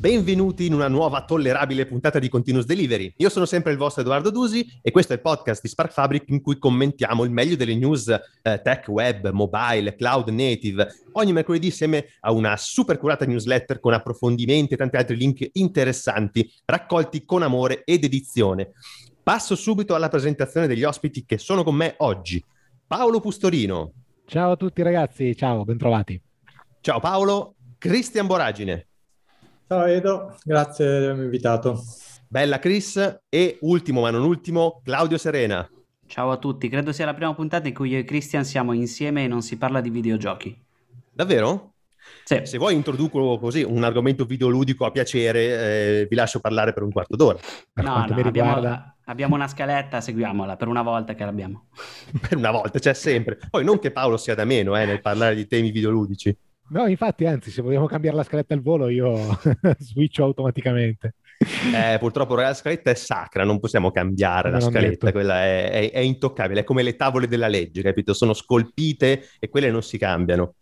Benvenuti in una nuova tollerabile puntata di Continuous Delivery. Io sono sempre il vostro Edoardo Dusi e questo è il podcast di Spark Fabric in cui commentiamo il meglio delle news eh, tech, web, mobile, cloud native. Ogni mercoledì insieme a una super curata newsletter con approfondimenti e tanti altri link interessanti raccolti con amore ed edizione. Passo subito alla presentazione degli ospiti che sono con me oggi. Paolo Pustorino. Ciao a tutti ragazzi, ciao, bentrovati. Ciao Paolo, Cristian Boragine. Ciao Edo, grazie di avermi invitato. Bella Chris e ultimo ma non ultimo Claudio Serena. Ciao a tutti, credo sia la prima puntata in cui io e Christian siamo insieme e non si parla di videogiochi. Davvero? Sì. Se vuoi introduco così un argomento videoludico a piacere, eh, vi lascio parlare per un quarto d'ora. Per no, no, abbiamo, abbiamo una scaletta, seguiamola per una volta che l'abbiamo. per una volta, c'è sempre. Poi non che Paolo sia da meno eh, nel parlare di temi videoludici. No, infatti, anzi, se vogliamo cambiare la scaletta al volo, io switcho automaticamente. Eh, purtroppo la scaletta è sacra, non possiamo cambiare la Non ho scaletta, quella è, è- è intoccabile, è come le tavole della legge, capito? Sono scolpite e quelle non si cambiano.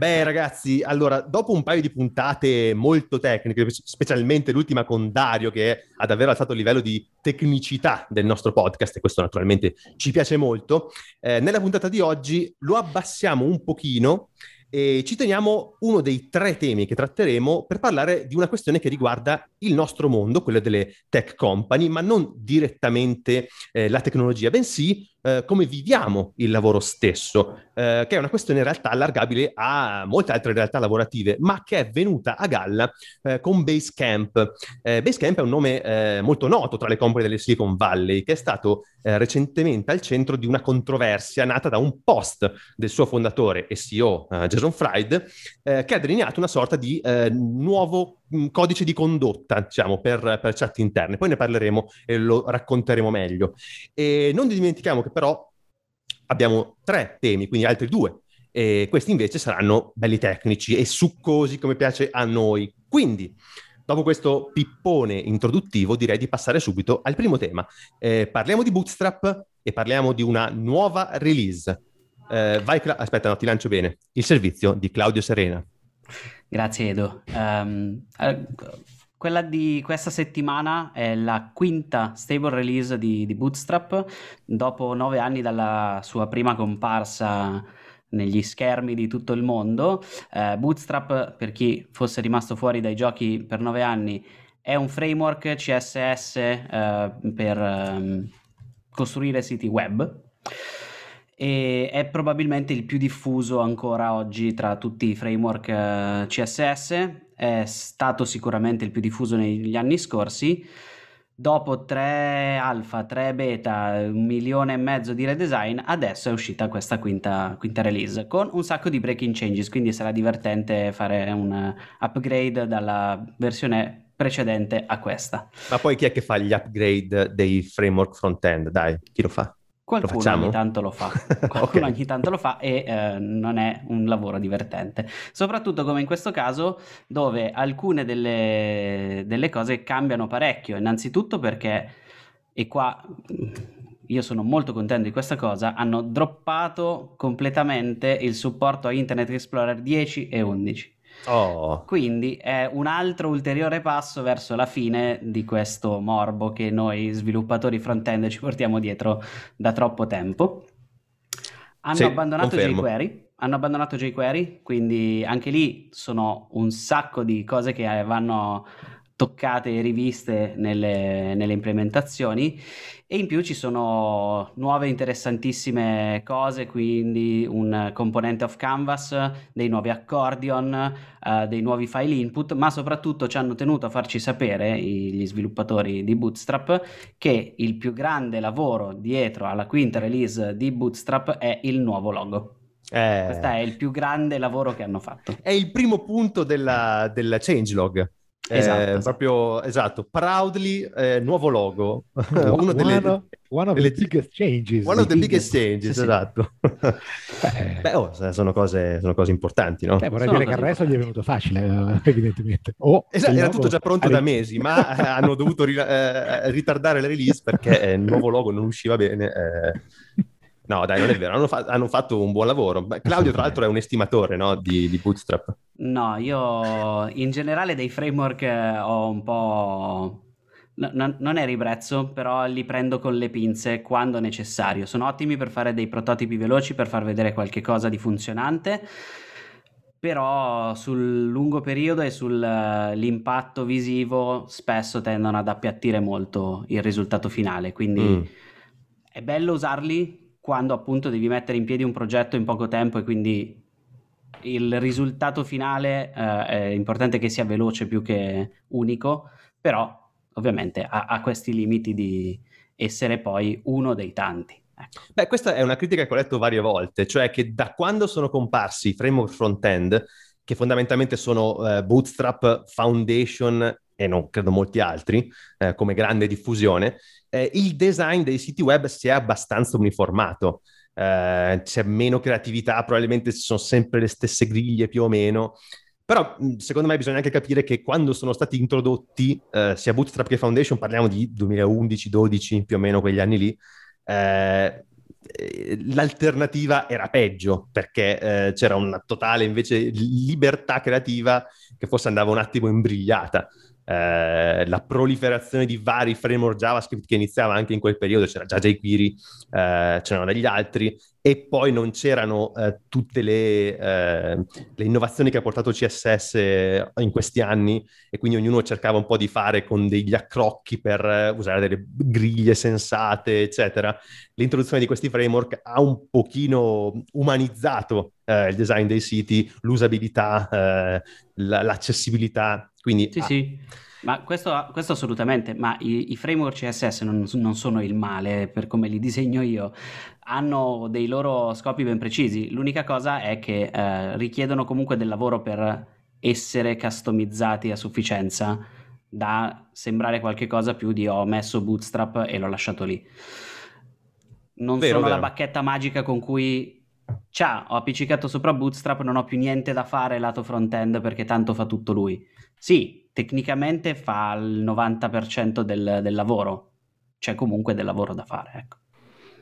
Beh, ragazzi, allora, dopo un paio di puntate molto tecniche, specialmente l'ultima con Dario, che ha davvero alzato il livello di tecnicità del nostro podcast, e questo naturalmente ci piace molto, eh, nella puntata di oggi lo abbassiamo un pochino e ci teniamo uno dei tre temi che tratteremo per parlare di una questione che riguarda il nostro mondo, quello delle tech company, ma non direttamente eh, la tecnologia, bensì eh, come viviamo il lavoro stesso, eh, che è una questione in realtà allargabile a molte altre realtà lavorative, ma che è venuta a galla eh, con Basecamp. Eh, Basecamp è un nome eh, molto noto tra le compagnie delle Silicon Valley, che è stato recentemente al centro di una controversia nata da un post del suo fondatore e CEO Jason Fried, che ha delineato una sorta di nuovo codice di condotta, diciamo, per, per chat interne. Poi ne parleremo e lo racconteremo meglio. E non dimentichiamo che però abbiamo tre temi, quindi altri due. E questi invece saranno belli tecnici e succosi come piace a noi. Quindi, dopo questo pippone introduttivo, direi di passare subito al primo tema. Eh, parliamo di Bootstrap e parliamo di una nuova release. Eh, vai, aspetta, no, ti lancio bene. Il servizio di Claudio Serena. Grazie Edo. Eh, quella di questa settimana è la quinta stable release di, di Bootstrap, dopo nove anni dalla sua prima comparsa negli schermi di tutto il mondo. Eh, Bootstrap, per chi fosse rimasto fuori dai giochi per nove anni, è un framework CSS eh, per ehm, costruire siti web e è probabilmente il più diffuso ancora oggi tra tutti i framework eh, CSS, è stato sicuramente il più diffuso negli anni scorsi. Dopo tre alfa, tre beta, un milione e mezzo di redesign, adesso è uscita questa quinta, quinta release con un sacco di breaking changes, quindi sarà divertente fare un upgrade dalla versione precedente a questa. Ma poi chi è che fa gli upgrade dei framework front-end? Dai, chi lo fa? Qualcuno ogni tanto lo fa, qualcuno Ok. ogni tanto lo fa e eh, non è un lavoro divertente. Soprattutto come in questo caso dove alcune delle, delle cose cambiano parecchio. Innanzitutto perché, e qua mm, io sono molto contento di questa cosa, hanno droppato completamente il supporto a Internet Explorer 10 e 11. Oh, Quindi è un altro ulteriore passo verso la fine di questo morbo che noi sviluppatori front-end ci portiamo dietro da troppo tempo. Hanno Sì, abbandonato confermo. jQuery, hanno abbandonato jQuery, quindi anche lì sono un sacco di cose che vanno toccate e riviste nelle, nelle implementazioni e in più ci sono nuove interessantissime cose, quindi un componente of canvas, dei nuovi accordion, eh, dei nuovi file input, ma soprattutto ci hanno tenuto a farci sapere i- gli sviluppatori di Bootstrap che il più grande lavoro dietro alla quinta release di Bootstrap è il nuovo logo. eh, Questo è il più grande lavoro che hanno fatto. è il primo punto della, del changelog. Eh, Esatto, esatto. Proprio, esatto, proudly, eh, nuovo logo. Uno delle, one, of, one of delle- the biggest changes. one of the Sì, biggest changes, sì, sì. esatto. Beh, Beh, oh, sono cose, sono cose importanti, no? beh, vorrei sono dire che il resto gli è venuto facile, eh, evidentemente. O Esatto, era tutto già pronto da mesi, ma eh, hanno dovuto ri- eh, ritardare la release perché eh, il nuovo logo non usciva bene. Eh. No, dai, non è vero, hanno, fa- hanno fatto un buon lavoro. Claudio, tra l'altro, è un estimatore no, di, di, Bootstrap. No, io in generale dei framework eh, ho un po'... No, non è ribrezzo, però li prendo con le pinze quando necessario. Sono ottimi per fare dei prototipi veloci, per far vedere qualche cosa di funzionante, però sul lungo periodo e sull'impatto visivo spesso tendono ad appiattire molto il risultato finale. Quindi mm. è bello usarli quando appunto devi mettere in piedi un progetto in poco tempo e quindi il risultato finale eh, è importante che sia veloce più che unico, però ovviamente ha, ha questi limiti di essere poi uno dei tanti. Ecco. Beh, questa è una critica che ho letto varie volte, cioè che da quando sono comparsi i framework front-end, che fondamentalmente sono eh, Bootstrap, Foundation e non credo molti altri, eh, come grande diffusione, eh, il design dei siti web si è abbastanza uniformato. Eh, c'è meno creatività, probabilmente sono sempre le stesse griglie più o meno. Però secondo me bisogna anche capire che quando sono stati introdotti eh, sia Bootstrap che Foundation, parliamo di 2011-12 più o meno quegli anni lì, eh, l'alternativa era peggio perché eh, c'era una totale invece libertà creativa che forse andava un attimo imbrigliata. Eh, la proliferazione di vari framework JavaScript che iniziava anche in quel periodo, c'era già jQuery, eh, c'erano degli altri, e poi non c'erano eh, tutte le, eh, le, innovazioni che ha portato CSS in questi anni e quindi ognuno cercava un po' di fare con degli accrocchi per eh, usare delle griglie sensate, eccetera. L'introduzione di questi framework ha un pochino umanizzato il design dei siti, l'usabilità, l'accessibilità. Quindi, sì, ah, sì. Ma questo, questo, assolutamente, ma i, i framework CSS non, non, sono il male per come li disegno io, hanno dei loro scopi ben precisi. L'unica cosa è che eh, richiedono comunque del lavoro per essere customizzati a sufficienza da sembrare qualcosa più di ho messo Bootstrap e l'ho lasciato lì. Non vero, sono vero. la bacchetta magica con cui ciao, ho appiccicato sopra Bootstrap, non ho più niente da fare lato front-end perché tanto fa tutto lui. Sì, tecnicamente fa il 90% del, del lavoro, c'è comunque del lavoro da fare, ecco.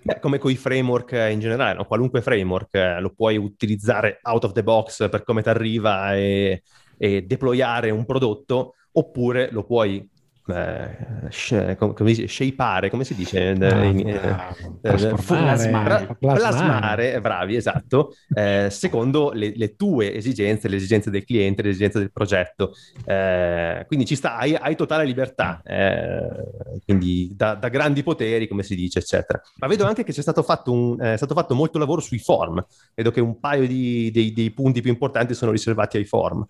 Beh, come con i framework in generale, no? qualunque framework eh, lo puoi utilizzare out of the box per come ti arriva e, e deployare un prodotto, oppure lo puoi eh, come, come dice, shapeare, come si dice? Ah, in, eh, eh plasmare, plasmare, bravi, esatto, eh, secondo le, le, tue esigenze, le esigenze del cliente, le esigenze del progetto. Eh, quindi ci sta, hai, hai totale libertà, eh, quindi da, da, grandi poteri, come si dice, eccetera. Ma vedo anche che c'è stato fatto, un, è stato fatto molto lavoro sui form, vedo che un paio di, dei, dei punti più importanti sono riservati ai form.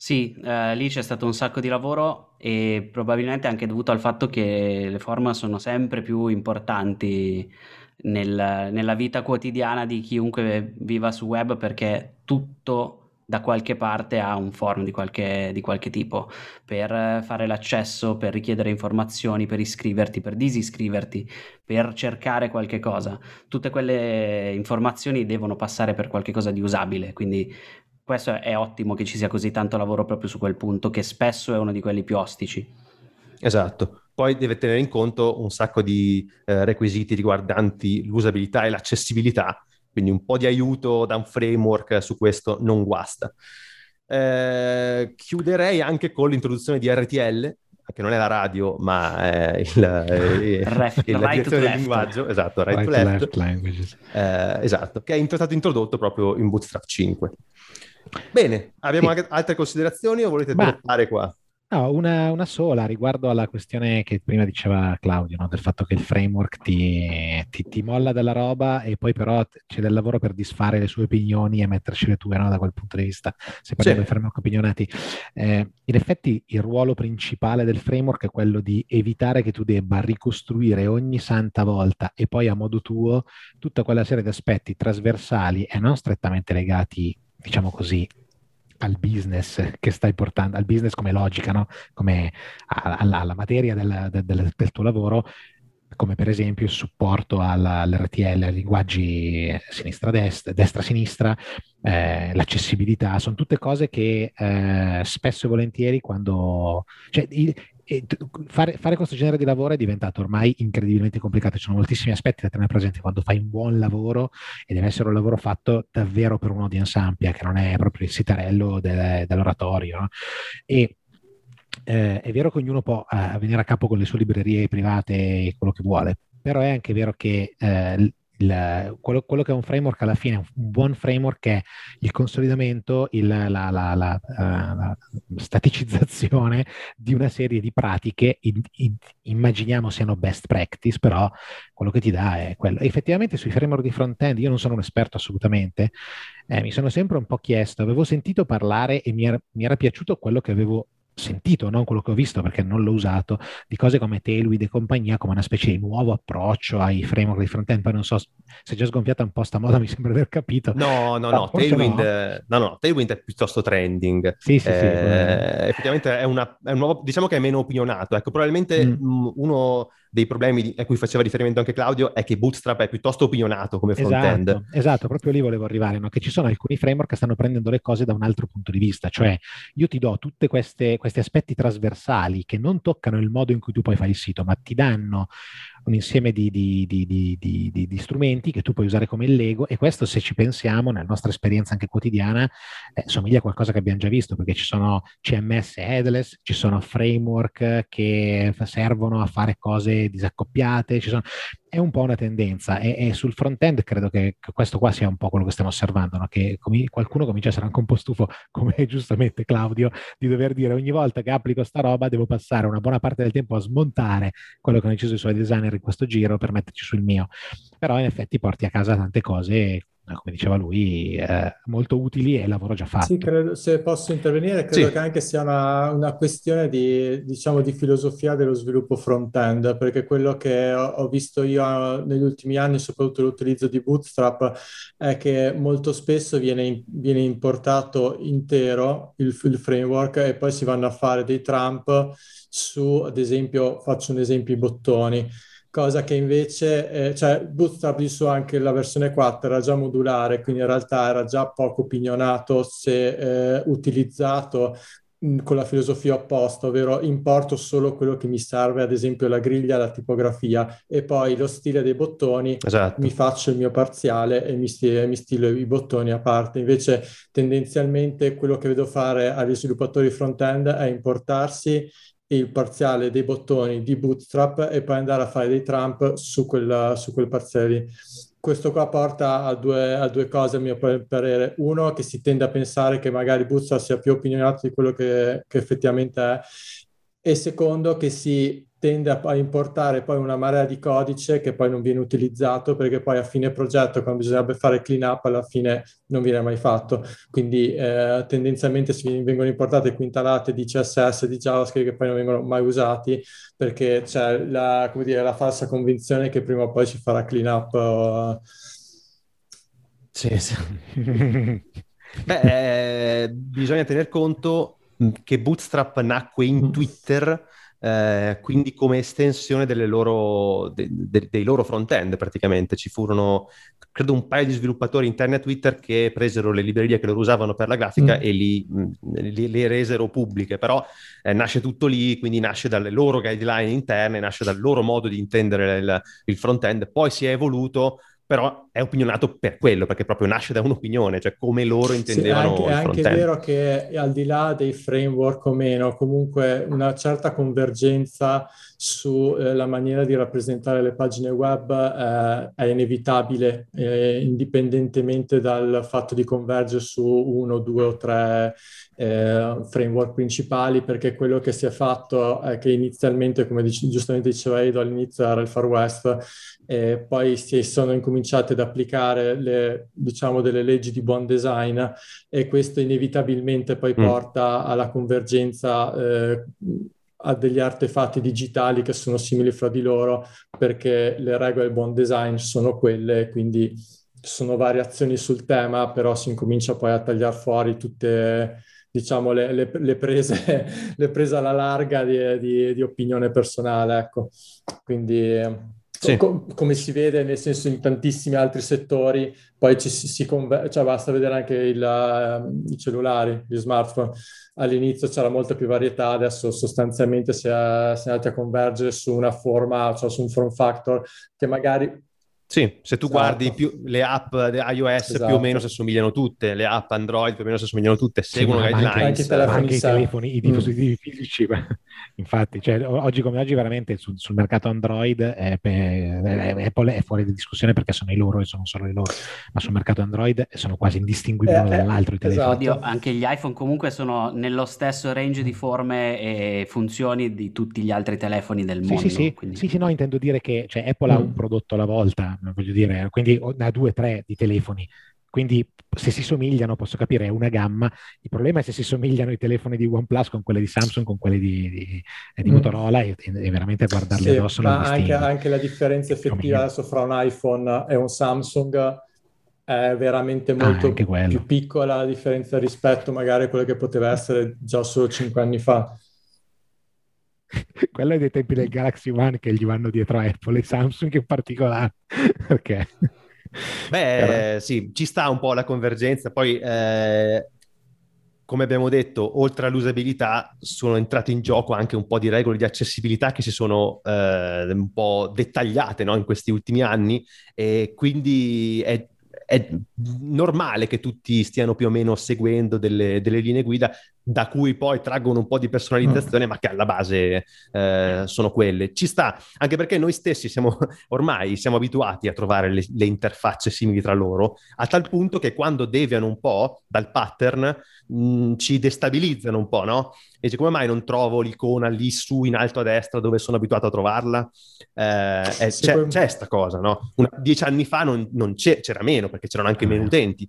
Sì, eh, lì c'è stato un sacco di lavoro e probabilmente anche dovuto al fatto che le form sono sempre più importanti nel- nella vita quotidiana di chiunque viva su web perché tutto da qualche parte ha un form di qualche, di qualche tipo per fare l'accesso, per richiedere informazioni, per iscriverti, per disiscriverti, per cercare qualche cosa. Tutte quelle informazioni devono passare per qualche cosa di usabile, quindi questo è ottimo che ci sia così tanto lavoro proprio su quel punto, che spesso è uno di quelli più ostici. Esatto. Poi deve tenere in conto un sacco di eh, requisiti riguardanti l'usabilità e l'accessibilità, quindi un po' di aiuto da un framework su questo non guasta. Eh, chiuderei anche con l'introduzione di RTL, che non è la radio, ma è il, eh, Ref, il, la direzione del linguaggio, esatto, right, right to left, left eh, esatto, che è stato introdotto proprio in Bootstrap 5. Bene, abbiamo sì. altre considerazioni o volete droppare qua? No, una, una, sola riguardo alla questione che prima diceva Claudio, no? del fatto che il framework ti, ti, ti, molla della roba e poi però c'è del lavoro per disfare le sue opinioni e metterci le tue no? da quel punto di vista, se parliamo sì. di framework opinionati. Eh, in effetti il ruolo principale del framework è quello di evitare che tu debba ricostruire ogni santa volta e poi a modo tuo tutta quella serie di aspetti trasversali e non strettamente legati diciamo così, al business che stai portando, al business come logica, no? come alla, alla materia del, del, del, tuo lavoro, come per esempio il supporto alla, all'RTL, ai linguaggi sinistra-destra, destra-sinistra, eh, l'accessibilità, sono tutte cose che eh, spesso e volentieri quando... Cioè, il, e fare, fare, questo genere di lavoro è diventato ormai incredibilmente complicato. Ci sono moltissimi aspetti da tenere presenti quando fai un buon lavoro e deve essere un lavoro fatto davvero per un'audience ampia, che non è proprio il sitarello del, dell'oratorio. No? E eh, è vero che ognuno può eh, venire a capo con le sue librerie private e quello che vuole, però è anche vero che eh, il, quello, quello, che è un framework alla fine, un buon framework è il consolidamento, il, la, la, la, la, staticizzazione di una serie di pratiche, in, in, immaginiamo siano best practice, però quello che ti dà è quello. E effettivamente sui framework di front-end, io non sono un esperto assolutamente, eh, mi sono sempre un po' chiesto, avevo sentito parlare e mi era, mi era piaciuto quello che avevo sentito, non quello che ho visto perché non l'ho usato, di cose come Tailwind e compagnia come una specie di nuovo approccio ai framework di front-end. Poi non so se è già sgonfiata un po' sta moda, mi sembra di aver capito. No, no, no, Tailwind, no. no, no, Tailwind è piuttosto trending. Sì, sì, eh, sì. Effettivamente è, una, è un nuovo, diciamo che è meno opinionato. Ecco, probabilmente mm. uno dei problemi a cui faceva riferimento anche Claudio è che Bootstrap è piuttosto opinionato come front-end. Esatto, esatto proprio lì volevo arrivare, no? che ci sono alcuni framework che stanno prendendo le cose da un altro punto di vista, cioè io ti do tutti questi aspetti trasversali che non toccano il modo in cui tu poi fai il sito, ma ti danno un insieme di, di, di, di, strumenti che tu puoi usare come il Lego e questo se ci pensiamo nella nostra esperienza anche quotidiana eh, somiglia a qualcosa che abbiamo già visto perché ci sono CMS headless, ci sono framework che servono a fare cose disaccoppiate, ci sono è un po' una tendenza e, e sul front-end credo che, questo qua sia un po' quello che stiamo osservando, no? che com- qualcuno comincia a essere anche un po' stufo, come giustamente Claudio, di dover dire ogni volta che applico sta roba devo passare una buona parte del tempo a smontare quello che hanno deciso i suoi designer in questo giro per metterci sul mio. Però in effetti porti a casa tante cose come diceva lui, eh, molto utili e lavoro già fatto. Sì, credo, se posso intervenire, credo sì. che anche sia una, una, questione di, diciamo, di filosofia dello sviluppo front-end, perché quello che ho, ho visto io negli ultimi anni, soprattutto l'utilizzo di Bootstrap, è che molto spesso viene, viene importato intero il, il framework e poi si vanno a fare dei trump su, ad esempio, faccio un esempio, i bottoni cosa che invece, eh, cioè Bootstrap di suo anche la versione 4 era già modulare, quindi in realtà era già poco opinionato se eh, utilizzato mh, con la filosofia opposta, ovvero importo solo quello che mi serve, ad esempio la griglia, la tipografia e poi lo stile dei bottoni, esatto. mi faccio il mio parziale e mi, sti- mi stilo i bottoni a parte. Invece tendenzialmente quello che vedo fare agli sviluppatori front-end è importarsi il parziale dei bottoni di Bootstrap e poi andare a fare dei trump su, quella, su quel parziale lì. Questo qua porta a due, a due, cose, a mio parere. Uno, che si tende a pensare che magari Bootstrap sia più opinionato di quello che, che effettivamente è. E secondo, che si tende a, importare poi una marea di codice che poi non viene utilizzato perché poi a fine progetto, quando bisognerebbe fare clean up, alla fine non viene mai fatto. Quindi eh, tendenzialmente vengono importate quintalate di CSS di JavaScript che poi non vengono mai usati perché c'è la, dire, la falsa convinzione che prima o poi si farà clean up. O... Sì, sì. Beh, eh, bisogna tener conto che Bootstrap nacque in mm. Twitter eh, quindi come estensione loro, de, de, dei loro front-end praticamente. Ci furono, credo, un paio di sviluppatori interni a Twitter che presero le librerie che loro usavano per la grafica mm. e li, li, li, resero pubbliche, però eh, nasce tutto lì, quindi nasce dalle loro guideline interne, nasce dal loro modo di intendere il, il front-end, poi si è evoluto però è opinionato per quello, perché proprio nasce da un'opinione, cioè come loro intendevano sì, è anche, è anche vero che al di là dei framework o meno, comunque una certa convergenza sulla eh, maniera di rappresentare le pagine web eh, è inevitabile, eh, indipendentemente dal fatto di convergere su uno, due o tre eh, framework principali, perché quello che si è fatto è che inizialmente, come dic- giustamente diceva Edo, all'inizio era il Far West, poi si sono incominciate ad applicare le, diciamo, delle leggi di buon design e questo inevitabilmente poi mm. porta alla convergenza eh, a degli artefatti digitali che sono simili fra di loro perché le regole del buon design sono quelle, quindi sono variazioni sul tema, però si incomincia poi a tagliare fuori tutte diciamo le, le, le prese, le prese alla larga di, di, di opinione personale, ecco. Quindi sì. Co- come si vede nel senso in tantissimi altri settori, poi ci si, si conver- cioè basta vedere anche il, uh, i cellulari, gli smartphone. All'inizio c'era molta più varietà, adesso sostanzialmente si è, si è andati a convergere su una forma, cioè su un form factor che magari sì, se tu esatto. guardi più, le app di iOS esatto. più o meno si assomigliano tutte, le app Android più o meno si assomigliano tutte, seguono sì, guidelines. Anche, anche, i telefoni, anche i telefoni, i dispositivi mm. fisici. Infatti, cioè, oggi come oggi veramente sul, sul mercato Android è, è, Apple è fuori di discussione perché sono i loro e sono solo i loro, ma sul mercato Android sono quasi indistinguibili eh, dall'altro i telefoni. Esatto. Oddio, anche gli iPhone comunque sono nello stesso range di forme e funzioni di tutti gli altri telefoni del mondo. Sì, sì, quindi... sì, sì no, intendo dire che cioè, Apple mm. ha un prodotto alla volta voglio dire, quindi ne ha due o tre di telefoni. Quindi se si somigliano, posso capire, è una gamma. Il problema è se si somigliano i telefoni di OnePlus con quelli di Samsung, con quelli di, di, di mm. Motorola e, e, veramente guardarli sì, addosso. Ma anche, anche, la differenza effettiva adesso fra un iPhone e un Samsung è veramente ah, molto ah, più piccola la differenza rispetto magari a quello che poteva essere già solo cinque anni fa. quello è dei tempi del Galaxy One che gli vanno dietro Apple e Samsung in particolare. Perché? Beh, Però... sì, ci sta un po' la convergenza. Poi, eh, come abbiamo detto, oltre all'usabilità, sono entrate in gioco anche un po' di regole di accessibilità che si sono eh, un po' dettagliate no? in questi ultimi anni e quindi è è normale che tutti stiano più o meno seguendo delle, delle linee guida da cui poi traggono un po' di personalizzazione, mm. ma che alla base eh, sono quelle. Ci sta, anche perché noi stessi siamo ormai siamo abituati a trovare le, le, interfacce simili tra loro, a tal punto che quando deviano un po' dal pattern mh, mm, ci destabilizzano un po', no? E dice, come mai non trovo l'icona lì su in alto a destra dove sono abituato a trovarla? Eh, eh, c'è, c'è sta cosa, no? Una, dieci anni fa non, non c'era meno, perché c'erano anche meno utenti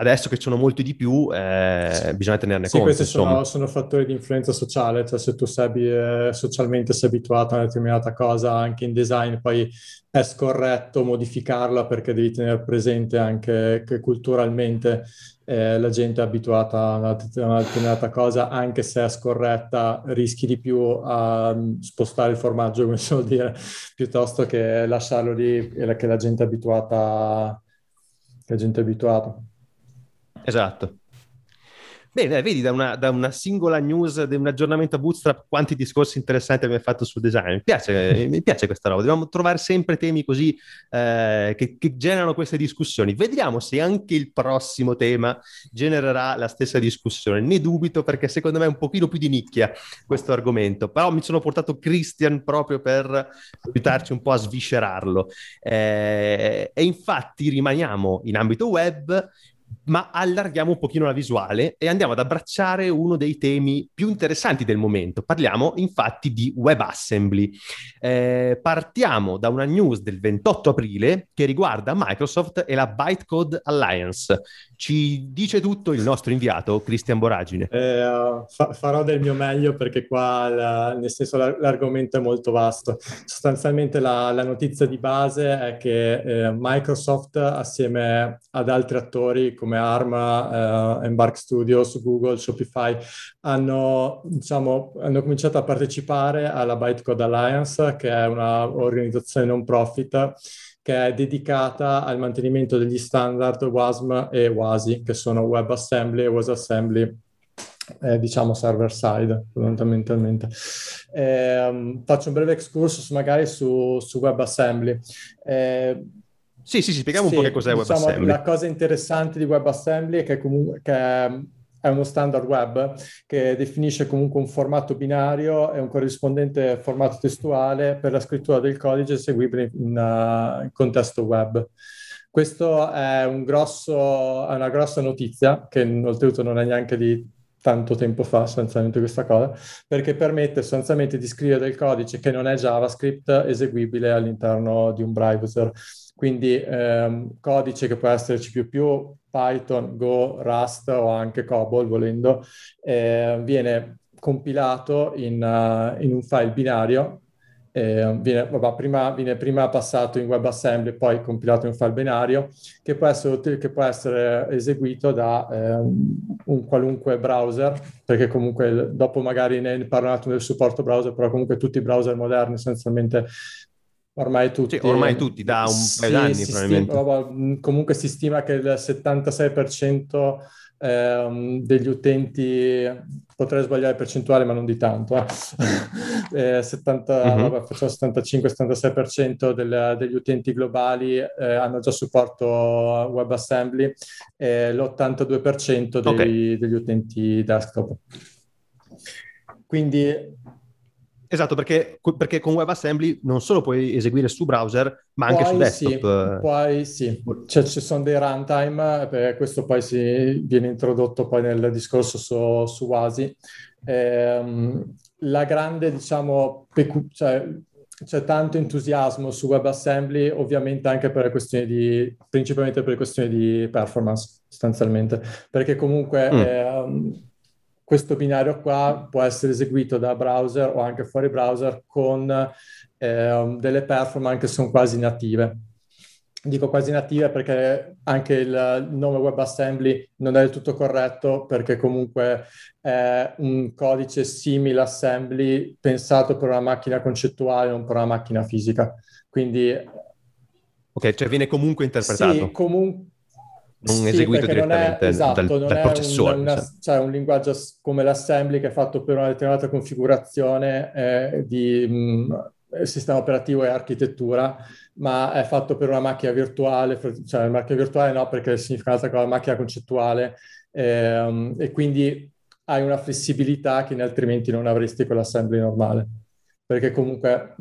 adesso che sono molti di più, eh, bisogna tenerne sì, conto. Sì, questi sono, sono, fattori di influenza sociale, cioè se tu sei eh, socialmente sei abituato a una determinata cosa anche in design, poi è scorretto modificarla perché devi tenere presente anche che culturalmente eh, la gente è abituata a una, a una, determinata cosa, anche se è scorretta, rischi di più a mm, spostare il formaggio, come si vuol dire, piuttosto che lasciarlo lì che la gente è abituata, che la gente è abituata. Esatto. Bene, vedi da una, da una, singola news di un aggiornamento a Bootstrap quanti discorsi interessanti abbiamo fatto sul design. Mi piace, mi piace questa roba. Dobbiamo trovare sempre temi così eh, che, che, generano queste discussioni. Vediamo se anche il prossimo tema genererà la stessa discussione. Ne dubito perché secondo me è un pochino più di nicchia questo argomento, però mi sono portato Christian proprio per aiutarci un po' a sviscerarlo. Eh, e infatti rimaniamo in ambito web ma allarghiamo un pochino la visuale e andiamo ad abbracciare uno dei temi più interessanti del momento. Parliamo infatti di WebAssembly. Eh, partiamo da una news del 28 aprile che riguarda Microsoft e la Bytecode Alliance. Ci dice tutto il nostro inviato Cristian Boragine. Eh, fa- farò del mio meglio perché qua la, nel senso l'argomento è molto vasto. Sostanzialmente la, la notizia di base è che eh, Microsoft assieme ad altri attori come Arma, eh, Embark Studios, Google, Shopify hanno, diciamo, hanno cominciato a partecipare alla Bytecode Alliance che è un'organizzazione non profit che è dedicata al mantenimento degli standard WASM e WASI, che sono WebAssembly e WasAssembly eh, diciamo server side fondamentalmente. Eh, faccio un breve excursus magari su, su WebAssembly. Eh, sì, sì, sì, spieghiamo sì, un po' che cos'è diciamo, WebAssembly. La cosa interessante di WebAssembly è che comunque che è uno standard web che definisce comunque un formato binario e un corrispondente formato testuale per la scrittura del codice eseguibile in, uh, in contesto web. Questo è, un grosso, è una grossa notizia che oltretutto non è neanche di tanto tempo fa sostanzialmente questa cosa, perché permette sostanzialmente di scrivere del codice che non è JavaScript eseguibile all'interno di un browser. Quindi ehm, codice che può essere C++, Python, Go, Rust o anche COBOL volendo, eh, viene compilato in, uh, in, un file binario, eh, viene, vabbè, prima, viene, prima, passato in WebAssembly, poi compilato in un file binario, che può essere, che può essere eseguito da eh, un qualunque browser, perché comunque dopo magari ne parlo un attimo del supporto browser, però comunque tutti i browser moderni essenzialmente Ormai tutti, sì, ormai tutti da un sì, paio d'anni probabilmente. Stima, comunque si stima che il 76% eh, degli utenti, potrei sbagliare percentuale ma non di tanto, eh. eh 70, mm-hmm. vabbè, 75-76% del, degli utenti globali eh, hanno già supporto WebAssembly e l'82% dei, okay. degli utenti desktop. Quindi Esatto, perché, perché, con WebAssembly non solo puoi eseguire su browser, ma anche su desktop. Sì, poi sì, cioè, ci sono dei runtime, perché questo poi si, viene introdotto poi nel discorso su, su WASI. Eh, la grande, diciamo, pecu- cioè, c'è tanto entusiasmo su WebAssembly, ovviamente anche per questioni di, principalmente per questioni di performance, sostanzialmente, perché comunque... Mm. Eh, questo binario qua può essere eseguito da browser o anche fuori browser con eh, delle performance che sono quasi native. Dico quasi native perché anche il nome WebAssembly non è del tutto corretto perché comunque è un codice simile assembly pensato per una macchina concettuale, non per una macchina fisica. Quindi... Ok, cioè viene comunque interpretato. Sì, comunque non sì, eseguito direttamente non è, esatto, dal, non dal processore. Un, una, cioè un linguaggio come l'assembly che è fatto per una determinata configurazione eh, di mh, mm, sistema operativo e architettura, ma è fatto per una macchina virtuale, cioè la macchina virtuale no perché significa un'altra cosa, macchina concettuale, eh, e quindi hai una flessibilità che altrimenti non avresti con l'assembly normale, perché comunque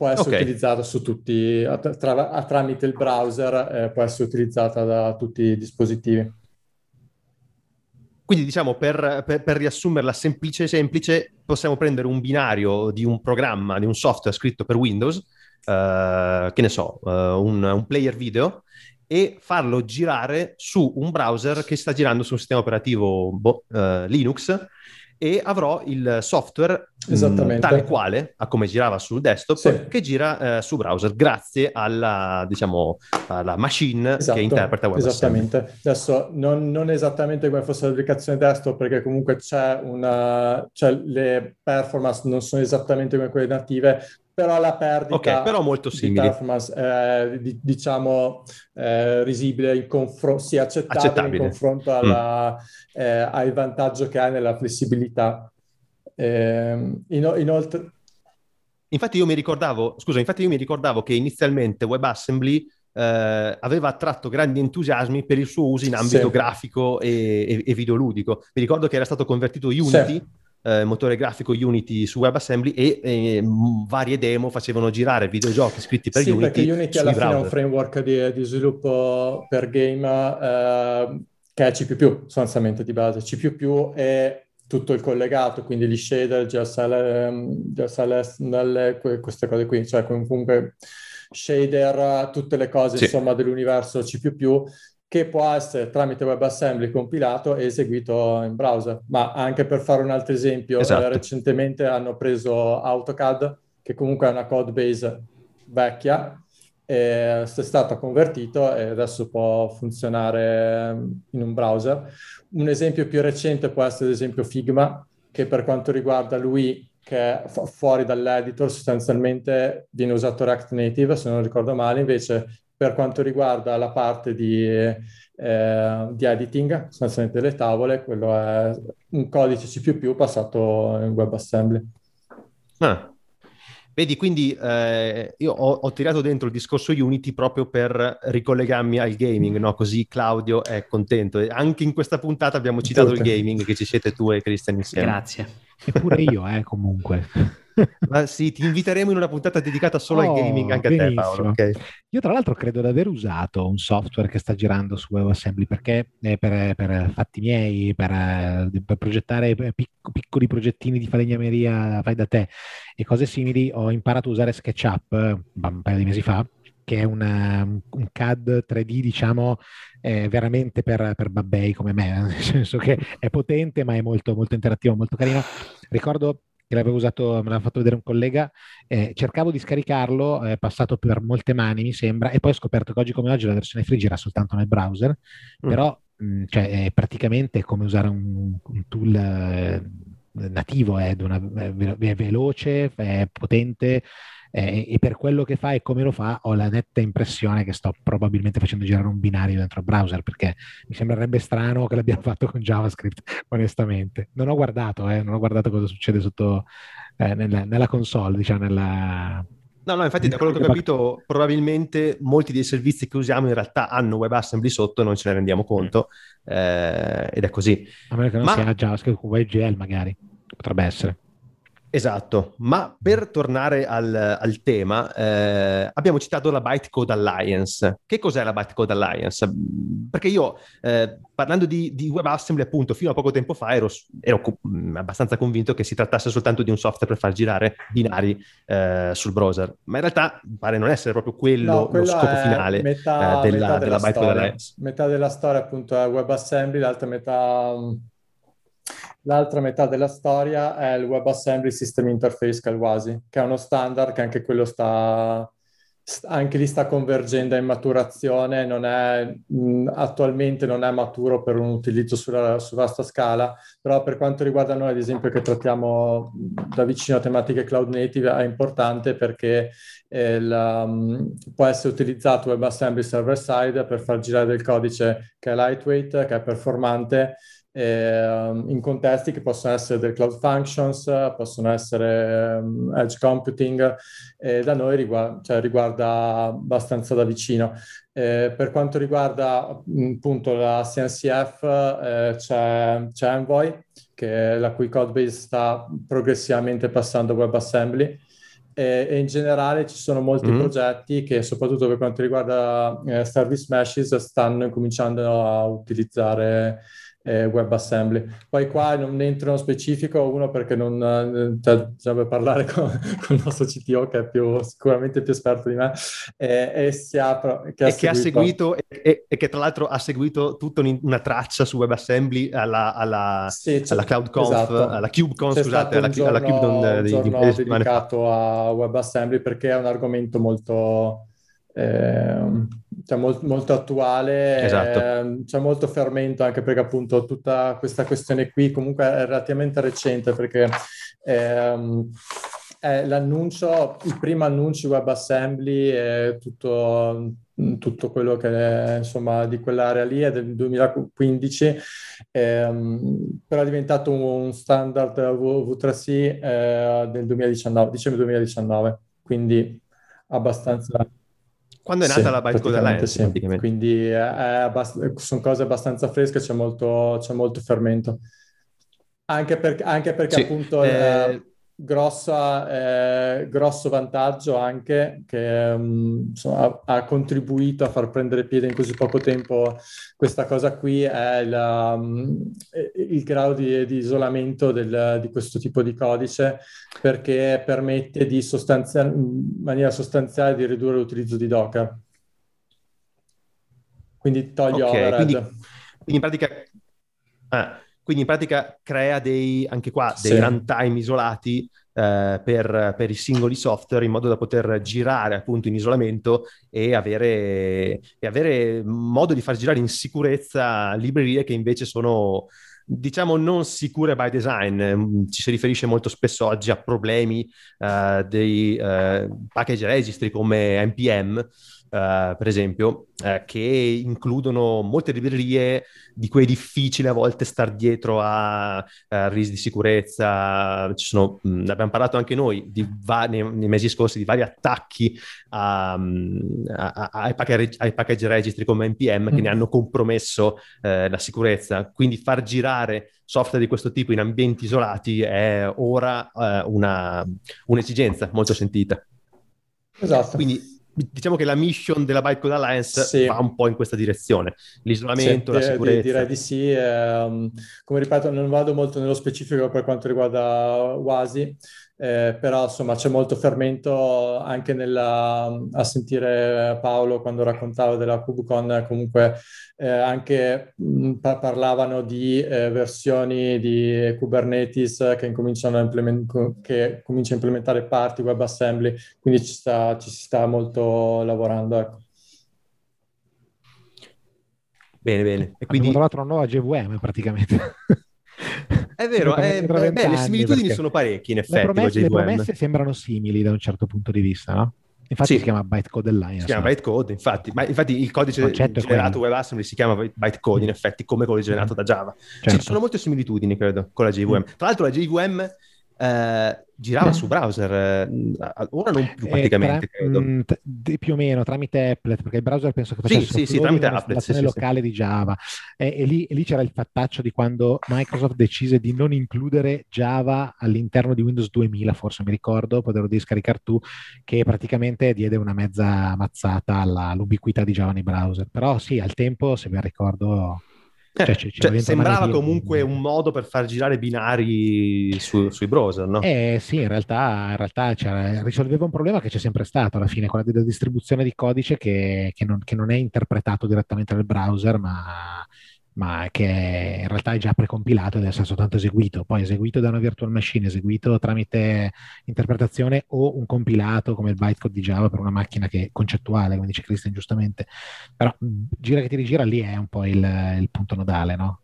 può essere okay. utilizzata su tutti, tra, tramite il browser, eh, può essere utilizzata da tutti i dispositivi. Quindi diciamo, per, per, per, riassumerla semplice semplice, possiamo prendere un binario di un programma, di un software scritto per Windows, uh, che ne so, uh, un, un, player video, e farlo girare su un browser che sta girando su un sistema operativo boh, uh, Linux, e avrò il software mh, tale quale, a come girava sul desktop, sì. che gira eh, su browser, grazie alla, diciamo, alla machine esatto, che interpreta WebAssembly. Esattamente. Adesso non, non, esattamente come fosse l'applicazione desktop, perché comunque c'è una... Cioè, le performance non sono esattamente come quelle native, però la perdita okay, però molto simili. di performance è di, diciamo eh, risibile in confronto, sì, accettabile, accettabile. in confronto alla, mm. eh, al vantaggio che ha nella flessibilità. Eh, in, inoltre... Infatti io mi ricordavo, scusa, infatti io mi ricordavo che inizialmente WebAssembly eh, aveva attratto grandi entusiasmi per il suo uso in ambito sì. grafico e, e, e, videoludico. Mi ricordo che era stato convertito Unity sì eh, motore grafico Unity su WebAssembly e eh, varie demo facevano girare videogiochi scritti per sì, Unity. Perché Unity alla fine è un framework di, di sviluppo per game eh, che è C++, sostanzialmente di base. C++ è tutto il collegato, quindi gli shader, GSL, GSL queste cose qui, cioè comunque shader, tutte le cose sì. insomma dell'universo C++, che può essere tramite WebAssembly compilato e eseguito in browser. Ma anche per fare un altro esempio, esatto. eh, recentemente hanno preso AutoCAD, che comunque è una code base vecchia, e è stato convertito e adesso può funzionare in un browser. Un esempio più recente può essere ad esempio Figma, che per quanto riguarda lui, che è fu- fuori dall'editor, sostanzialmente viene usato React Native, se non ricordo male, invece per quanto riguarda la parte di, eh, di editing, sostanzialmente delle tavole, quello è un codice C++ passato in WebAssembly. Ah. Vedi, quindi eh, io ho, ho, tirato dentro il discorso Unity proprio per ricollegarmi al gaming, no? così Claudio è contento. E anche in questa puntata abbiamo citato Tutte. il gaming, che ci siete tu e Cristian insieme. Grazie. Eppure io, eh, comunque. Ma sì, ti inviteremo in una puntata dedicata solo oh, al gaming anche benissimo. a te, Paolo. Okay? Io, tra l'altro, credo di aver usato un software che sta girando su WebAssembly perché eh, per, per, fatti miei, per, eh, per progettare pic- piccoli progettini di falegnameria fai da te e cose simili, ho imparato a usare SketchUp eh, un paio di mesi fa che è una, un CAD 3D, diciamo, eh, veramente per, per babbei come me, nel senso che è potente, ma è molto, molto interattivo, molto carino. Ricordo che l'avevo usato, me l'ha fatto vedere un collega, eh, cercavo di scaricarlo, è passato per molte mani mi sembra, e poi ho scoperto che oggi come oggi la versione free gira soltanto nel browser, mm. però mh, cioè, è praticamente come usare un, un tool eh, nativo, è, una, è, veloce, è potente, eh, e per quello che fa e come lo fa ho la netta impressione che sto probabilmente facendo girare un binario dentro il browser perché mi sembrerebbe strano che l'abbiamo fatto con JavaScript, onestamente. Non ho guardato, eh, non ho guardato cosa succede sotto eh, nella, nella, console, diciamo, nella... No, no, infatti da quello che ho capito, probabilmente molti dei servizi che usiamo in realtà hanno WebAssembly sotto, non ce ne rendiamo conto, eh, ed è così. A meno che non Ma... sia JavaScript con WebGL magari, potrebbe essere. Esatto, ma per tornare al, al tema, eh, abbiamo citato la Bytecode Alliance. Che cos'è la Bytecode Alliance? Perché io, eh, parlando di, di, WebAssembly, appunto, fino a poco tempo fa ero, ero co- mm, abbastanza convinto che si trattasse soltanto di un software per far girare binari eh, sul browser, ma in realtà pare non essere proprio quello no, lo scopo finale metà, eh, della, metà della, della Bytecode Alliance. Metà della storia appunto è WebAssembly, l'altra metà mm, L'altra metà della storia è il WebAssembly System Interface Calwasi, che è uno standard che anche quello sta, anche lì sta convergendo in maturazione, non è, mh, attualmente non è maturo per un utilizzo sulla, su vasta scala, però per quanto riguarda noi, ad esempio, che trattiamo da vicino tematiche cloud native, è importante perché eh, um, può essere utilizzato WebAssembly server side per far girare del codice che è lightweight, che è performante, eh, in contesti che possono essere del cloud functions, possono essere um, edge computing, e da noi riguarda, cioè, riguarda abbastanza da vicino. Eh, per quanto riguarda appunto la CNCF, eh, c'è, c'è, Envoy, che la cui codebase sta progressivamente passando WebAssembly. E, e in generale ci sono molti mm-hmm. progetti che, soprattutto per quanto riguarda eh, service meshes, stanno cominciando a utilizzare eh, WebAssembly. Poi qua non entro nello specifico, uno perché non eh, cioè, bisogna parlare con, con, il nostro CTO che è più, sicuramente più esperto di me eh, e, si apre, che, ha, e seguito... che ha seguito e, e, che tra l'altro ha seguito tutta una traccia su WebAssembly alla, alla, sì, alla CloudConf, esatto. alla CubeConf, C'è scusate, alla, giorno, alla CubeCon di, di, di dedicato a WebAssembly perché è un argomento molto eh, cioè molto, molto, attuale, esatto. eh, c'è molto fermento anche perché appunto tutta questa questione qui comunque è relativamente recente perché ehm, è l'annuncio, il primo annuncio WebAssembly è tutto, tutto quello che è insomma di quell'area lì è del 2015 ehm, però è diventato un standard V3C eh, del 2019, dicembre 2019 quindi abbastanza quando è nata sì, la Bytecode Alliance? Sì. Quindi abbast- sono cose abbastanza fresche, c'è molto, c'è molto fermento. Anche, per, anche perché sì, appunto eh... grossa, eh, grosso vantaggio anche che um, insomma, ha, ha, contribuito a far prendere piede in così poco tempo questa cosa qui è la, um, il grado di, di isolamento del, di questo tipo di codice perché permette di sostanzia- in maniera sostanziale di ridurre l'utilizzo di Docker. Quindi toglie okay. Quindi, quindi in pratica... Ah quindi in pratica crea dei, anche qua dei sì. runtime isolati eh, per, per, i singoli software in modo da poter girare appunto in isolamento e avere, e avere modo di far girare in sicurezza librerie che invece sono diciamo non sicure by design, ci si riferisce molto spesso oggi a problemi uh, dei uh, package registry come NPM Uh, per esempio, uh, che includono molte librerie di cui è difficile a volte star dietro a, a rischi di sicurezza. Ci sono, mh, abbiamo parlato anche noi va- nei, nei, mesi scorsi di vari attacchi a, a, ai, package, ai, package, registry come NPM mm. che ne hanno compromesso uh, la sicurezza. Quindi far girare software di questo tipo in ambienti isolati è ora una, un'esigenza molto sentita. Esatto. Quindi diciamo che la mission della Bytecode Alliance sì. va un po' in questa direzione, l'isolamento, sì, la sicurezza. Direi di sì, eh, come ripeto non vado molto nello specifico per quanto riguarda Wasi, eh, però insomma c'è molto fermento anche nella, a sentire Paolo quando raccontava della KubeCon, comunque eh, anche mh, parlavano di eh, versioni di Kubernetes che incominciano a, implement- che comincia a implementare parti WebAssembly, quindi ci, sta, ci si sta molto lavorando. Ecco. Bene, bene. E quindi... Abbiamo trovato una nuova GVM praticamente. È vero, è, beh, le similitudini sono parecchie in effetti. Le promesse, le promesse sembrano simili da un certo punto di vista, no? Infatti sì. si chiama bytecode Alliance. Si chiama bytecode, infatti. Ma infatti il codice il generato WebAssembly si chiama bytecode, in effetti, come quello generato da Java. Certo. Ci sono molte similitudini, credo, con la JVM. Tra l'altro la JVM eh, girava su browser, eh, ora non più praticamente, eh, tra, mh, t- più o meno tramite applet, perché il browser penso che facesse sì, sì, sì, tramite applet, sì, locale di Java. E, e, lì, e, lì, c'era il fattaccio di quando Microsoft decise di non includere Java all'interno di Windows 2000, forse mi ricordo, poi devo scaricare tu, che praticamente diede una mezza mazzata alla, all'ubiquità di Java nei browser. Però sì, al tempo, se ben ricordo cioè, cioè, cioè, sembrava comunque un modo per far girare binari su, sui browser, no? Eh sì, in realtà, in realtà risolveva un problema che c'è sempre stato alla fine, quella della distribuzione di codice che, che, non, che non, è interpretato direttamente dal browser, ma ma che in realtà è già precompilato ed è soltanto eseguito, poi eseguito da una virtual machine, eseguito tramite interpretazione o un compilato come il bytecode di Java per una macchina che è concettuale, come dice Christian giustamente, però gira che ti rigira lì è un po' il, il punto nodale, no?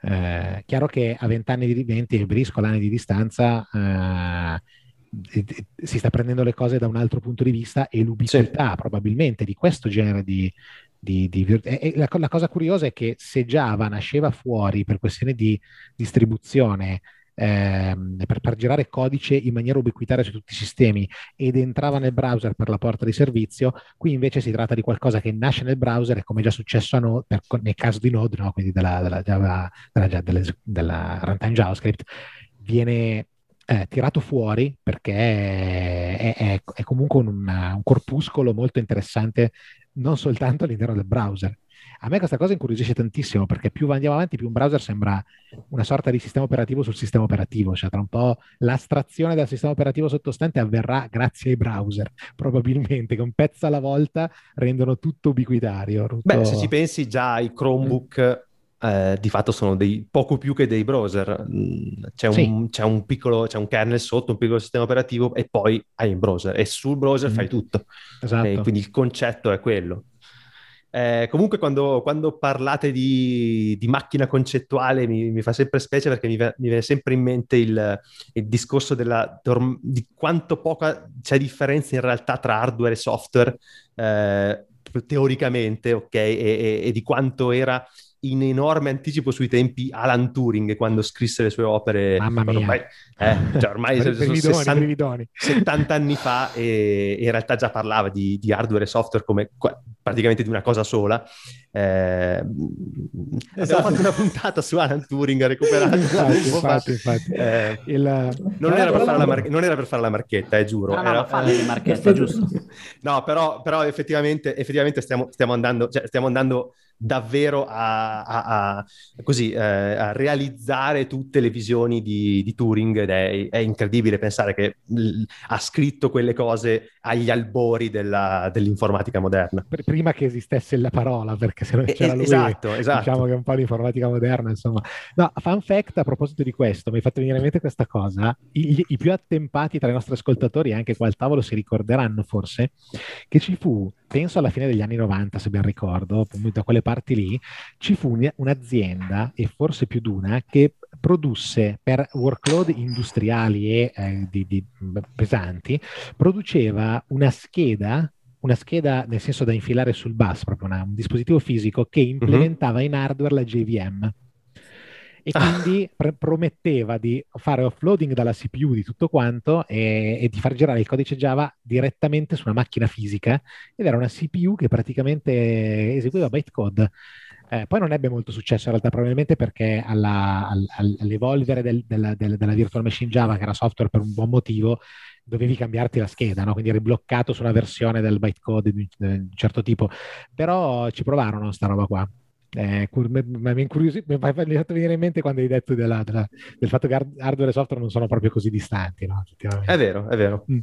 Eh, chiaro che a 20 anni di 20 e brisco anni di distanza eh, si sta prendendo le cose da un altro punto di vista e l'ubiquità sì. probabilmente di questo genere di, di, di, la, la, cosa curiosa è che se Java nasceva fuori per questione di distribuzione, ehm, per, per, girare codice in maniera ubiquitaria su tutti i sistemi ed entrava nel browser per la porta di servizio, qui invece si tratta di qualcosa che nasce nel browser e come è già successo Node, per, nel caso di Node, no? quindi della, della, Java, della, della, della runtime JavaScript, viene eh, tirato fuori perché è, è, è comunque un, un, corpuscolo molto interessante non soltanto all'interno del browser. A me questa cosa incuriosisce tantissimo perché più andiamo avanti, più un browser sembra una sorta di sistema operativo sul sistema operativo, cioè tra un po' l'astrazione del sistema operativo sottostante avverrà grazie ai browser, probabilmente, che un pezzo alla volta rendono tutto ubiquitario. Tutto... Beh, se ci pensi già i Chromebook... Mm. Eh, di fatto sono dei poco più che dei browser. Mm, c'è un, sì. c'è un, piccolo, c'è un kernel sotto, un piccolo sistema operativo e poi hai un browser e sul browser mm. fai tutto. Esatto. E quindi il concetto è quello. Eh, comunque quando, quando parlate di, di, macchina concettuale mi, mi, fa sempre specie perché mi, mi, viene sempre in mente il, il discorso della, di quanto poca c'è differenza in realtà tra hardware e software eh, teoricamente, ok? E, e, e, di quanto era in enorme anticipo sui tempi Alan Turing quando scrisse le sue opere. Mamma mia. Ormai, eh, cioè ormai sono 60, 70 anni fa e in realtà già parlava di, di hardware e software come praticamente di una cosa sola. Eh, esatto. Abbiamo fatto una puntata su Alan Turing a recuperare. infatti, infatti, infatti. Eh, Il, non, era mar- non, era per fare la marchetta, eh, giuro. No, no, era... fare le marchette, giusto. no, però, però effettivamente, effettivamente stiamo, stiamo, andando, cioè, stiamo andando davvero a, a, a, così, eh, a, realizzare tutte le visioni di, di Turing ed è, è, incredibile pensare che l, ha scritto quelle cose agli albori della, dell'informatica moderna. Prima che esistesse la parola, perché se non c'era lui, esatto, esatto. diciamo che è un po' l'informatica moderna, insomma. No, fun fact a proposito di questo, mi hai fatto venire in mente questa cosa, I, i più attempati tra i nostri ascoltatori, anche qua al tavolo, si ricorderanno forse che ci fu penso alla fine degli anni 90, se ben ricordo, da quelle parti lì, ci fu un'azienda, e forse più di una, che produsse per workload industriali e eh, di, di, pesanti, produceva una scheda una scheda nel senso da infilare sul bus, proprio una, un dispositivo fisico che mhm. implementava in hardware la JVM e quindi pre- prometteva di fare offloading dalla CPU di tutto quanto e, e, di far girare il codice Java direttamente su una macchina fisica ed era una CPU che praticamente eseguiva bytecode. Eh, poi non ebbe molto successo in realtà, probabilmente perché alla, al, all'evolvere del, del, del, della virtual machine Java, che era software per un buon motivo, dovevi cambiarti la scheda, no? quindi eri bloccato su una versione del bytecode di un certo tipo. Però ci provarono sta roba qua. Eh, mi hai fatto venire in mente quando hai detto della, della, del fatto che hardware e software non sono proprio così distanti. No? È vero, è vero. Mm.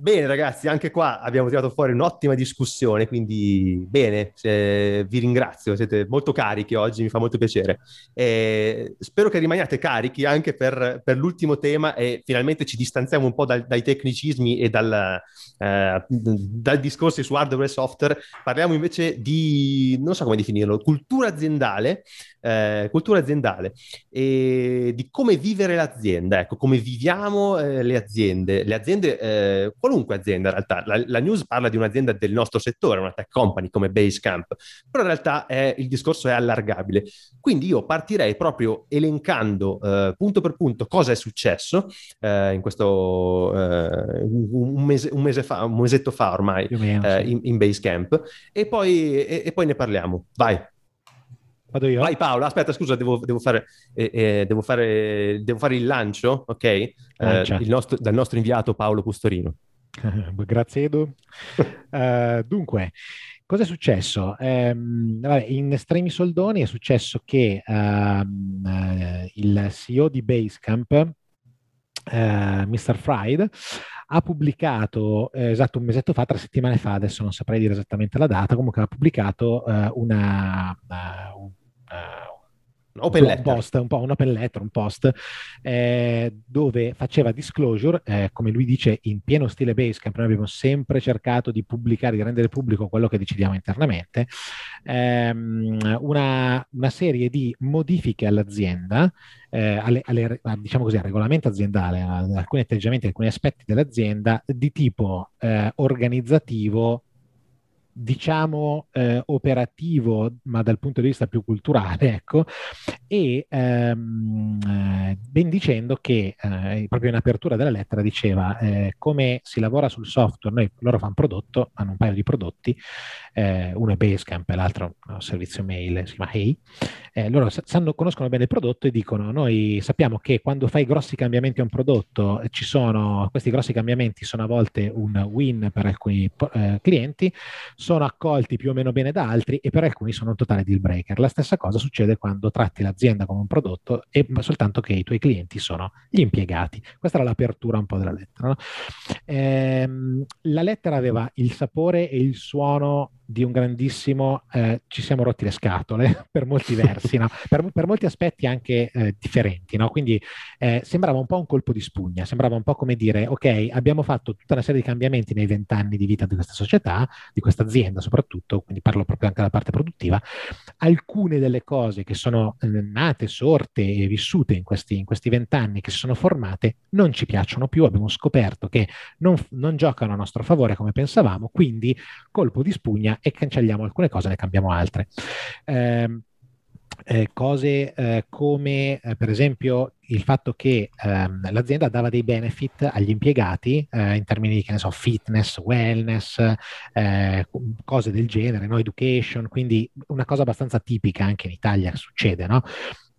Bene ragazzi, anche qua abbiamo tirato fuori un'ottima discussione, quindi bene, eh, vi ringrazio, siete molto carichi oggi, mi fa molto piacere. Eh, spero che rimaniate carichi anche per, per, l'ultimo tema e finalmente ci distanziamo un po' dal, dai tecnicismi e dal, eh, dal discorso su hardware e software, parliamo invece di, non so come definirlo, cultura aziendale, eh, cultura aziendale e di come vivere l'azienda, ecco, come viviamo eh, le aziende. Le aziende, eh, qualunque azienda in realtà, la, la, news parla di un'azienda del nostro settore, una tech company come Basecamp, però in realtà è, il discorso è allargabile. Quindi io partirei proprio elencando eh, punto per punto cosa è successo eh, in questo un, mese, un, mese, fa, un mesetto fa ormai meno, sì. in, in Basecamp e poi, e, e poi ne parliamo. Vai. Vado io? Vai Paolo, aspetta scusa, devo, devo, fare, eh, eh, devo, fare, devo fare, il lancio, ok? Eh, il nostro, dal nostro inviato Paolo Custorino. Grazie Edo. uh, dunque, cosa è successo? Um, vabbè, in estremi soldoni è successo che um, uh, il CEO di Basecamp, uh, Mr. Fried, ha pubblicato eh, esatto un mesetto fa, tre settimane fa, adesso non saprei dire esattamente la data, comunque ha pubblicato una, uh, open letter. Un post, un po' un open letter, un post, eh, dove faceva disclosure, eh, come lui dice, in pieno stile Basecamp, noi abbiamo sempre cercato di pubblicare, di rendere pubblico quello che decidiamo internamente, ehm, una, una, serie di modifiche all'azienda, eh, alle, alle, diciamo così, al regolamento aziendale, ad alcuni atteggiamenti, alcuni aspetti dell'azienda di tipo eh, organizzativo diciamo eh, operativo, ma dal punto di vista più culturale, ecco, e ehm, eh, ben dicendo che eh, proprio in apertura della lettera diceva eh, come si lavora sul software, noi, loro fanno un prodotto, hanno un paio di prodotti, eh, uno è Basecamp e l'altro è un servizio mail, si chiama Hey, eh, loro sanno, conoscono bene il prodotto e dicono noi sappiamo che quando fai grossi cambiamenti a un prodotto ci sono, questi grossi cambiamenti sono a volte un win per alcuni clienti, sono accolti più o meno bene da altri e per alcuni sono un totale deal breaker. La stessa cosa succede quando tratti l'azienda come un prodotto e soltanto che i tuoi clienti sono gli impiegati. Questa era l'apertura un po' della lettera. No? Ehm, la lettera aveva il sapore e il suono di un grandissimo eh, ci siamo rotti le scatole per molti versi, no? per, per, molti aspetti anche eh, differenti. No? Quindi eh, sembrava un po' un colpo di spugna, sembrava un po' come dire, ok, abbiamo fatto tutta una serie di cambiamenti nei vent'anni di vita di questa società, di questa azienda soprattutto, quindi parlo proprio anche della parte produttiva. Alcune delle cose che sono eh, nate, sorte e vissute in questi vent'anni, che si sono formate, non ci piacciono più, abbiamo scoperto che non, non giocano a nostro favore come pensavamo, quindi colpo di spugna e cancelliamo alcune cose, ne cambiamo altre. Eh, eh, cose eh, come eh, per esempio il fatto che ehm, l'azienda dava dei benefit agli impiegati eh, in termini di che ne so, fitness, wellness, eh, cose del genere, no? education, quindi una cosa abbastanza tipica anche in Italia succede, no?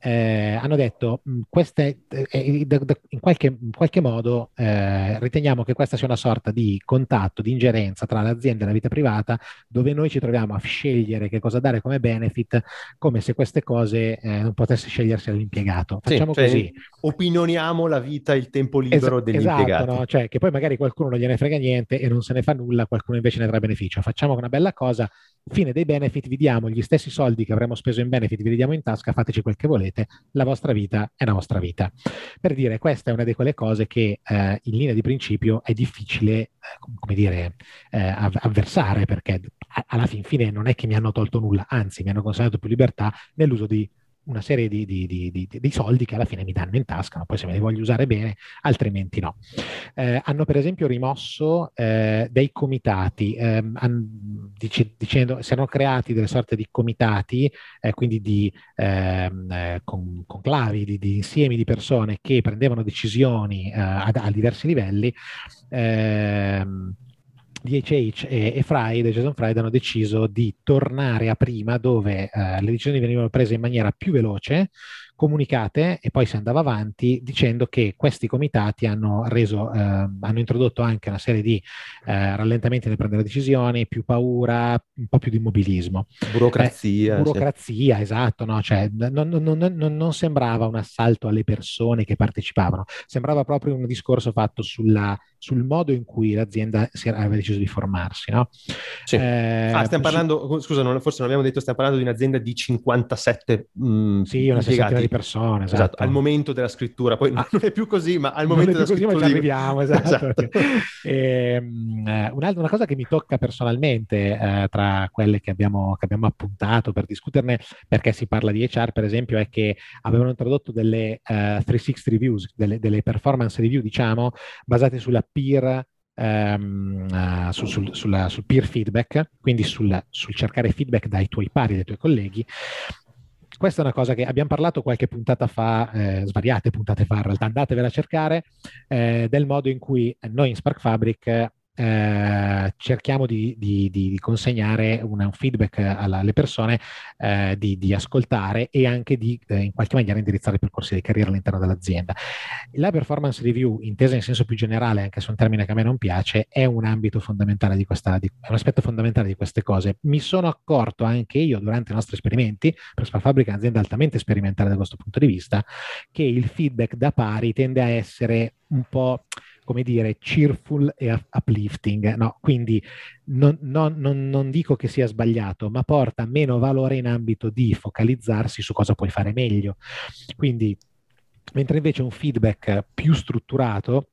Eh, hanno detto mm, queste, eh, in, qualche, in, qualche, modo eh, riteniamo che questa sia una sorta di contatto, di ingerenza tra l'azienda e la vita privata, dove noi ci troviamo a scegliere che cosa dare come benefit, come se queste cose eh, non potesse scegliersi all'impiegato. Facciamo sì, cioè, così. Opinioniamo la vita, il tempo libero es- dell'impiegato. Esatto, no? cioè, che poi magari qualcuno non gliene frega niente e non se ne fa nulla, qualcuno invece ne trae beneficio. Facciamo una bella cosa, fine dei benefit, vi diamo gli stessi soldi che avremmo speso in benefit, vi li diamo in tasca, fateci quel che volete, la vostra vita è la vostra vita. Per dire, questa è una di quelle cose che eh, in linea di principio è difficile, eh, come dire, eh, avversare, perché alla fin fine non è che mi hanno tolto nulla, anzi mi hanno consegnato più libertà nell'uso di una serie di, di, di, di, soldi che alla fine mi danno in tasca, ma poi se me li voglio usare bene, altrimenti no. Eh, hanno per esempio rimosso eh, dei comitati, eh, han, dice, dicendo, si erano creati delle sorte di comitati, eh, quindi di ehm, eh, con, conclavi, di, insiemi di persone che prendevano decisioni eh, a, a, diversi livelli. Ehm, DHH e, e Friday, Jason Friday hanno deciso di tornare a prima dove eh, le decisioni venivano prese in maniera più veloce, comunicate e poi si andava avanti dicendo che questi comitati hanno reso, eh, hanno introdotto anche una serie di eh, rallentamenti nel prendere decisioni, più paura, un po' più di immobilismo. Burocrazia. Eh, burocrazia, sì. esatto, no? cioè, non, non, non, non, sembrava un assalto alle persone che partecipavano, sembrava proprio un discorso fatto sulla, sul modo in cui l'azienda aveva deciso di formarsi. No? Sì. Eh, ah, stiamo parlando, scusa, forse non abbiamo detto, stiamo parlando di un'azienda di 57 mh, sì, una sessantina di persone. Esatto. esatto. al momento della scrittura, poi ah, non è più così, ma al momento della così, scrittura. Ma ci arriviamo, esatto. esatto. e, um, una, una, cosa che mi tocca personalmente eh, tra quelle che abbiamo, che abbiamo, appuntato per discuterne, perché si parla di HR, per esempio, è che avevano introdotto delle uh, eh, 360 reviews, delle, delle performance review, diciamo, basate sulla peer Um, uh, sul, sul, sulla, sul, peer feedback, quindi sul, sul, cercare feedback dai tuoi pari, dai tuoi colleghi, questa è una cosa che abbiamo parlato qualche puntata fa, eh, svariate puntate fa in realtà, andatevela a cercare, eh, del modo in cui noi in Spark Fabric eh, cerchiamo di, di, di consegnare una, un feedback alle persone, eh, di, di, ascoltare e anche di eh, in qualche maniera indirizzare i percorsi di carriera all'interno dell'azienda. La performance review, intesa in senso più generale, anche se è un termine che a me non piace, è un ambito fondamentale di questa, è un aspetto fondamentale di queste cose. Mi sono accorto anche io durante i nostri esperimenti, per Spa Fabrica è un'azienda altamente sperimentale da questo punto di vista, che il feedback da pari tende a essere un po' come dire, cheerful e uplifting. No? Quindi non, non, non, non, dico che sia sbagliato, ma porta meno valore in ambito di focalizzarsi su cosa puoi fare meglio. Quindi, mentre invece un feedback più strutturato,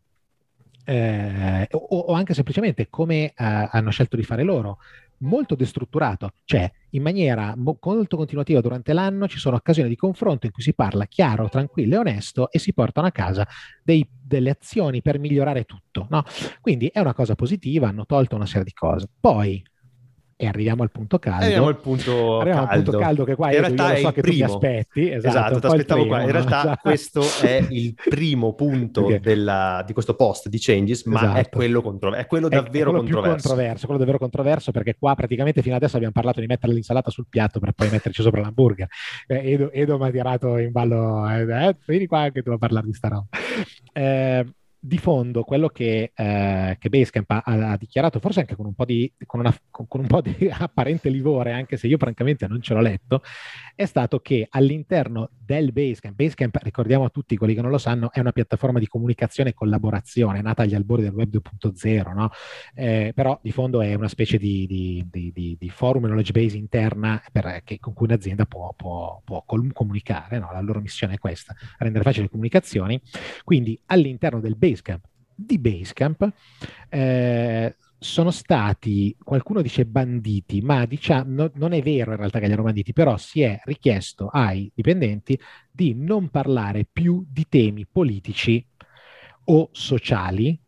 eh, o, o, anche semplicemente come eh, hanno scelto di fare loro, molto destrutturato, cioè in maniera mo- molto continuativa durante l'anno ci sono occasioni di confronto in cui si parla chiaro, tranquillo e onesto e si portano a casa dei, delle azioni per migliorare tutto. No? Quindi è una cosa positiva, hanno tolto una serie di cose. Poi e arriviamo al punto caldo. Arriviamo al punto, arriviamo caldo. Al punto caldo che qua in realtà io so che primo. tu aspetti. Esatto, esatto ti aspettavo qua. In realtà esatto. questo è il primo punto okay. della, di questo post di Changes, ma esatto. è quello, contro- è quello davvero è quello controverso. controverso. Quello davvero controverso perché qua praticamente fino adesso abbiamo parlato di mettere l'insalata sul piatto per poi metterci sopra l'hamburger. Eh, Edo, Edo mi ha tirato in ballo, eh, eh, vieni qua anche tu a parlare di sta roba. Eh, di fondo quello che, eh, che Basecamp ha, ha, dichiarato, forse anche con un, po di, con, una, con, con un po' di apparente livore, anche se io francamente non ce l'ho letto, è stato che all'interno del Basecamp, Basecamp ricordiamo a tutti quelli che non lo sanno, è una piattaforma di comunicazione e collaborazione nata agli albori del web 2.0, no? eh, però di fondo è una specie di, di, di, di forum knowledge base interna per, che, con cui un'azienda può, può, può comunicare, no? la loro missione è questa, rendere facili le comunicazioni, quindi all'interno del Basecamp Basecamp. Di Basecamp eh, sono stati, qualcuno dice banditi, ma diciamo, no, non è vero in realtà che li hanno banditi, però si è richiesto ai dipendenti di non parlare più di temi politici o sociali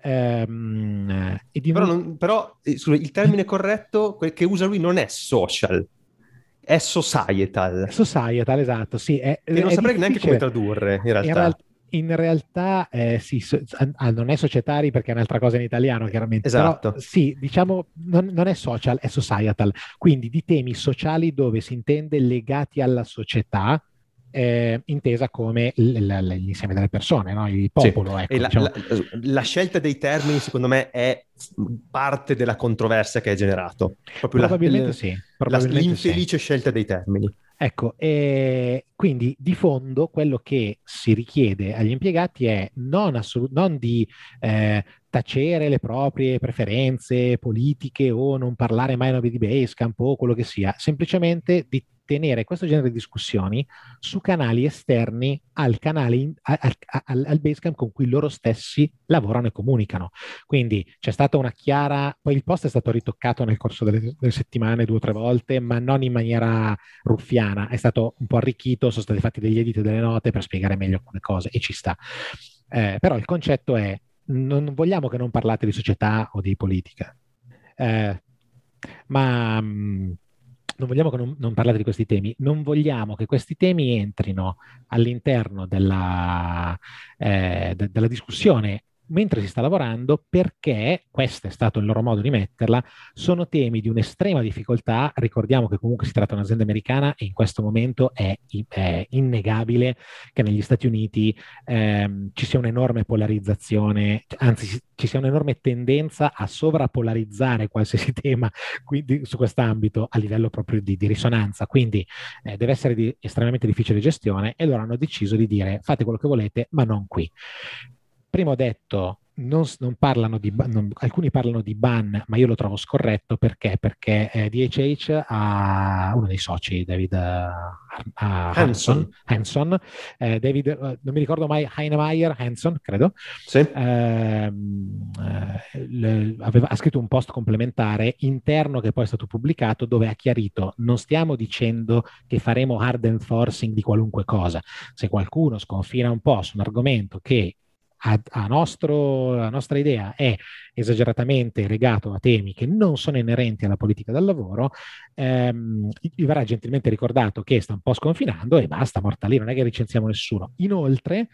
ehm, però, non, però eh, il termine corretto, quel che usa lui non è social, è societal. Societal, esatto, sì. È, che non saprei neanche come tradurre in realtà. In realtà in realtà eh, sì, so, ah, non è societari perché è un'altra cosa in italiano, chiaramente. Esatto. Però, sì, diciamo, non, non, è social, è societal. Quindi di temi sociali dove si intende legati alla società, eh, intesa come l- l- l'insieme delle persone, no? il popolo. Sì. Ecco, la, diciamo. la, la, scelta dei termini, secondo me, è parte della controversia che hai generato. Proprio probabilmente la, sì. Probabilmente l'infelice sì. scelta dei termini. Ecco, e quindi di fondo quello che si richiede agli impiegati è non, assolut- non di eh, tacere le proprie preferenze politiche o non parlare mai di Basecamp o quello che sia, semplicemente di tenere questo genere di discussioni su canali esterni al canale, al, al, al Basecamp con cui loro stessi lavorano e comunicano. Quindi c'è stata una chiara, poi il post è stato ritoccato nel corso delle, delle settimane due o tre volte, ma non in maniera ruffiana, è stato un po' arricchito, sono stati fatti degli editi e delle note per spiegare meglio alcune cose e ci sta. Eh, però il concetto è, non vogliamo che non parlate di società o di politica. Eh, ma mh, mm, non vogliamo che non, non, parlate di questi temi, non vogliamo che questi temi entrino all'interno della, eh, de, della discussione mentre si sta lavorando perché, questo è stato il loro modo di metterla, sono temi di un'estrema difficoltà. Ricordiamo che comunque si tratta di un'azienda americana e in questo momento è, è innegabile che negli Stati Uniti ehm, ci sia un'enorme polarizzazione, anzi ci sia un'enorme tendenza a sovrappolarizzare qualsiasi tema quindi, su quest'ambito a livello proprio di, di risonanza. Quindi eh, deve essere di estremamente difficile gestione e loro hanno deciso di dire fate quello che volete, ma non qui. Prima ho detto, non, non parlano di, non, alcuni parlano di ban, ma io lo trovo scorretto perché? Perché eh, DHH ha uno dei soci, David uh, Hanson, Hanson eh, David, uh, non mi ricordo mai, Heinemeyer Hanson, credo, sì. Ehm, eh, le, aveva, ha scritto un post complementare interno che poi è stato pubblicato dove ha chiarito non stiamo dicendo che faremo hard enforcing di qualunque cosa. Se qualcuno sconfina un po' su un argomento che a, a, nostro, la nostra idea è esageratamente legato a temi che non sono inerenti alla politica del lavoro, ehm, gli verrà gentilmente ricordato che sta un po' sconfinando e basta, morta lì, non è che licenziamo nessuno. Inoltre,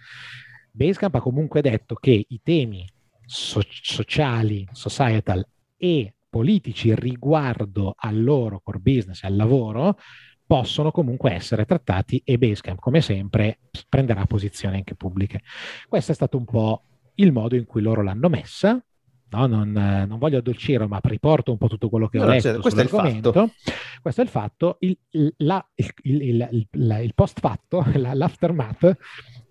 Basecamp ha comunque detto che i temi so- sociali, societal e politici riguardo al loro core business al lavoro possono comunque essere trattati e Basecamp, come sempre, prenderà posizioni anche pubbliche. Questo è stato un po' il modo in cui loro l'hanno messa. No, non, non, voglio addolcire, ma riporto un po' tutto quello che no, ho letto cioè, questo. È questo è il fatto. Il, la, il, il, il post fatto, l'aftermath,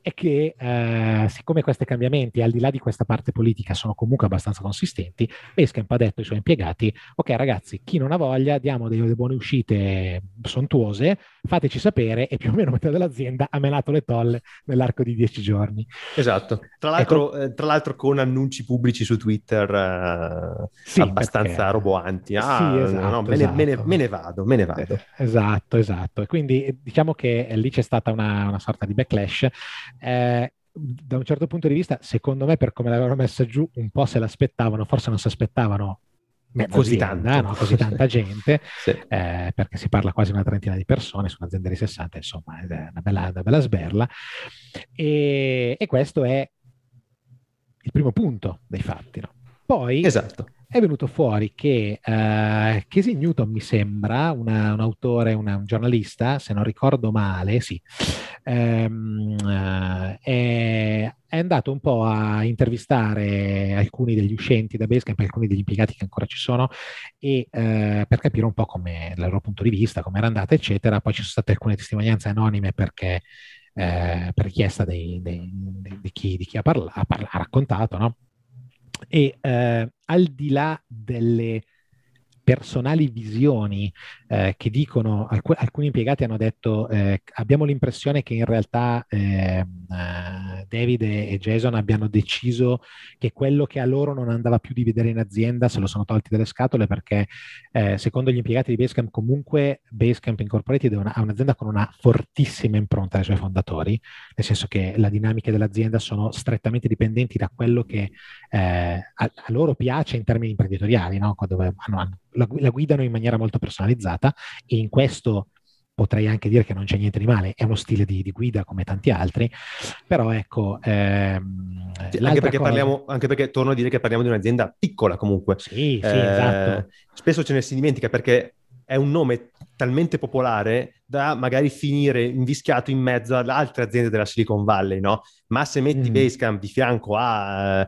è che eh, siccome questi cambiamenti, al di là di questa parte politica, sono comunque abbastanza consistenti, Basecamp ha detto ai suoi impiegati, ok ragazzi, chi non ha voglia, diamo delle buone uscite sontuose, fateci sapere e più o meno metà dell'azienda ha menato le tolle nell'arco di dieci giorni. Esatto, tra l'altro, ecco, eh, tra l'altro con annunci pubblici su Twitter eh, sì, abbastanza perché... roboanti. Ah, sì, esatto, no, me, esatto. Ne, me, ne, me, ne, vado, me ne vado. Esatto, esatto. E quindi diciamo che lì c'è stata una, una sorta di backlash eh, da un certo punto di vista, secondo me, per come l'avevano messa giù, un po' se l'aspettavano, forse non si aspettavano così, tanta, no? così tanta gente, sì. eh, perché si parla quasi una trentina di persone su un'azienda di 60, insomma, è una bella, una bella sberla. E, e, questo è il primo punto dei fatti. No? Poi esatto è venuto fuori che uh, Casey Newton, mi sembra, una, un autore, una, un giornalista, se non ricordo male, sì, um, uh, è, è, andato un po' a intervistare alcuni degli uscenti da Basecamp, alcuni degli impiegati che ancora ci sono, e, uh, per capire un po' come il loro punto di vista, come era andata, eccetera. Poi ci sono state alcune testimonianze anonime perché, per richiesta dei, dei, dei, di, chi, di, chi, ha, parla, ha, parla, ha raccontato, no? E eh, al di là delle personali visioni eh, che dicono, alc- alcuni impiegati hanno detto, eh, abbiamo l'impressione che in realtà eh, David e Jason abbiano deciso che quello che a loro non andava più di vedere in azienda se lo sono tolti dalle scatole perché eh, secondo gli impiegati di Basecamp comunque Basecamp Incorporated è una, è un'azienda con una fortissima impronta ai suoi fondatori, nel senso che le dinamiche dell'azienda sono strettamente dipendenti da quello che eh, a, a, loro piace in termini imprenditoriali, no? dove hanno, hanno la, la guidano in maniera molto personalizzata e in questo potrei anche dire che non c'è niente di male, è uno stile di, di guida come tanti altri, però ecco... Ehm, anche, perché cosa... parliamo, anche perché torno a dire che parliamo di un'azienda piccola comunque. Sì, sì, eh, esatto. Spesso ce ne si dimentica perché è un nome talmente popolare da magari finire invischiato in mezzo ad altre aziende della Silicon Valley, no? Ma se metti mm. Basecamp di fianco a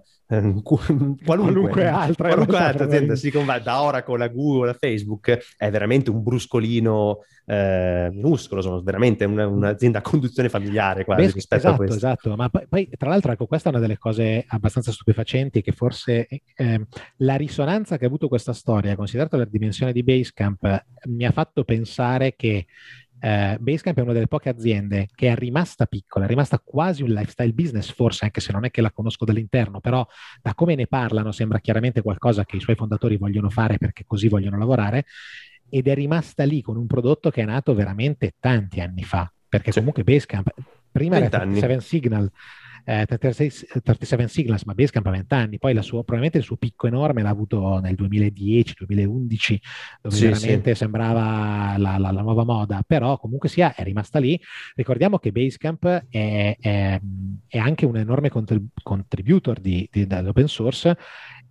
qualunque, qualunque, altra, qualunque altra azienda Silicon Valley, da Oracle a Google a Facebook, è veramente un bruscolino eh, minuscolo, sono veramente una, un'azienda a conduzione familiare quasi Beh, rispetto esatto, a questo. Esatto, ma poi, poi, tra l'altro ecco, questa è una delle cose abbastanza stupefacenti che forse eh, la risonanza che ha avuto questa storia, considerata la dimensione di Basecamp, mi ha fatto pensare che eh, Basecamp è una delle poche aziende che è rimasta piccola, è rimasta quasi un lifestyle business, forse anche se non è che la conosco dall'interno, però da come ne parlano sembra chiaramente qualcosa che i suoi fondatori vogliono fare perché così vogliono lavorare ed è rimasta lì con un prodotto che è nato veramente tanti anni fa, perché sì. comunque Basecamp prima era Seven Signal eh, 36, 37 Signals, ma Basecamp ha 20 anni, poi sua, probabilmente il suo picco enorme l'ha avuto nel 2010-2011, dove sì, veramente sì. sembrava la, la, la, nuova moda, però comunque sia è rimasta lì. Ricordiamo che Basecamp è, è, è anche un enorme contrib- contributor di, di, dell'open source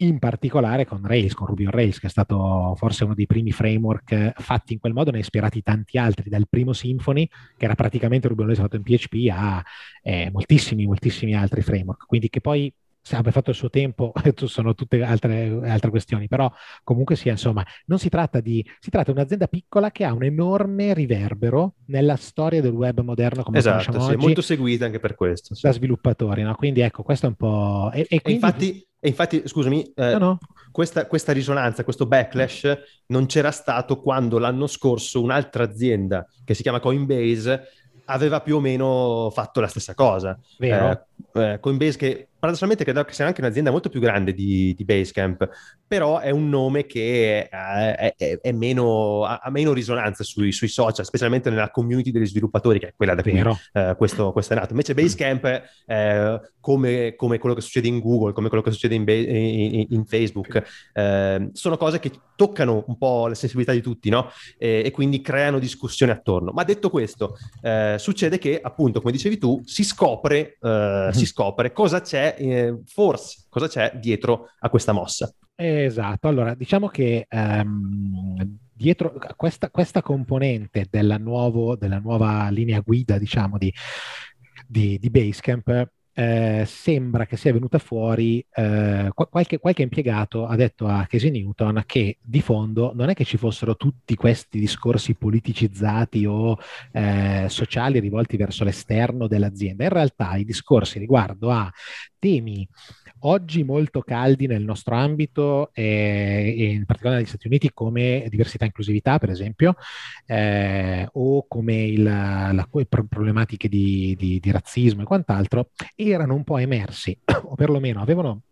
in particolare con Rails, con Ruby on Rails, che è stato forse uno dei primi framework fatti in quel modo, ne ha ispirati tanti altri, dal primo Symfony, che era praticamente Ruby on Rails fatto in PHP, a eh, moltissimi, moltissimi altri framework. Quindi che poi abbia fatto il suo tempo, sono tutte altre, altre, questioni, però comunque sia, insomma, non si tratta di, si tratta di un'azienda piccola che ha un enorme riverbero nella storia del web moderno come esatto, sì, oggi, è molto seguita anche per questo. Sì. Da sviluppatori, no? Quindi ecco, questo è un po'... E, e, quindi... e infatti, e infatti, scusami, eh, no, no. Questa, questa, risonanza, questo backlash non c'era stato quando l'anno scorso un'altra azienda che si chiama Coinbase aveva più o meno fatto la stessa cosa. Vero. Eh, eh, Coinbase che paradossalmente credo che sia anche un'azienda molto più grande di, di Basecamp, però è un nome che è, è, è meno, ha, meno risonanza sui, sui, social, specialmente nella community degli sviluppatori, che è quella da cui eh, questo, questo, è nato. Invece Basecamp, eh, come, come, quello che succede in Google, come quello che succede in, in, in Facebook, eh, sono cose che toccano un po' la sensibilità di tutti, no? E, e quindi creano discussione attorno. Ma detto questo, eh, succede che, appunto, come dicevi tu, si scopre, mm-hmm. si scopre cosa c'è eh, forse cosa c'è dietro a questa mossa. Esatto, allora diciamo che um, dietro questa, questa componente della, nuovo, della, nuova linea guida, diciamo, di, di, di Basecamp eh, sembra che sia venuta fuori, eh, qualche, qualche, impiegato ha detto a Casey Newton che di fondo non è che ci fossero tutti questi discorsi politicizzati o eh, sociali rivolti verso l'esterno dell'azienda, in realtà i discorsi riguardo a temi. Oggi molto caldi nel nostro ambito eh, e in particolare negli Stati Uniti come diversità e inclusività per esempio eh, o come il, la, problematiche di, di, di razzismo e quant'altro erano un po' emersi o perlomeno avevano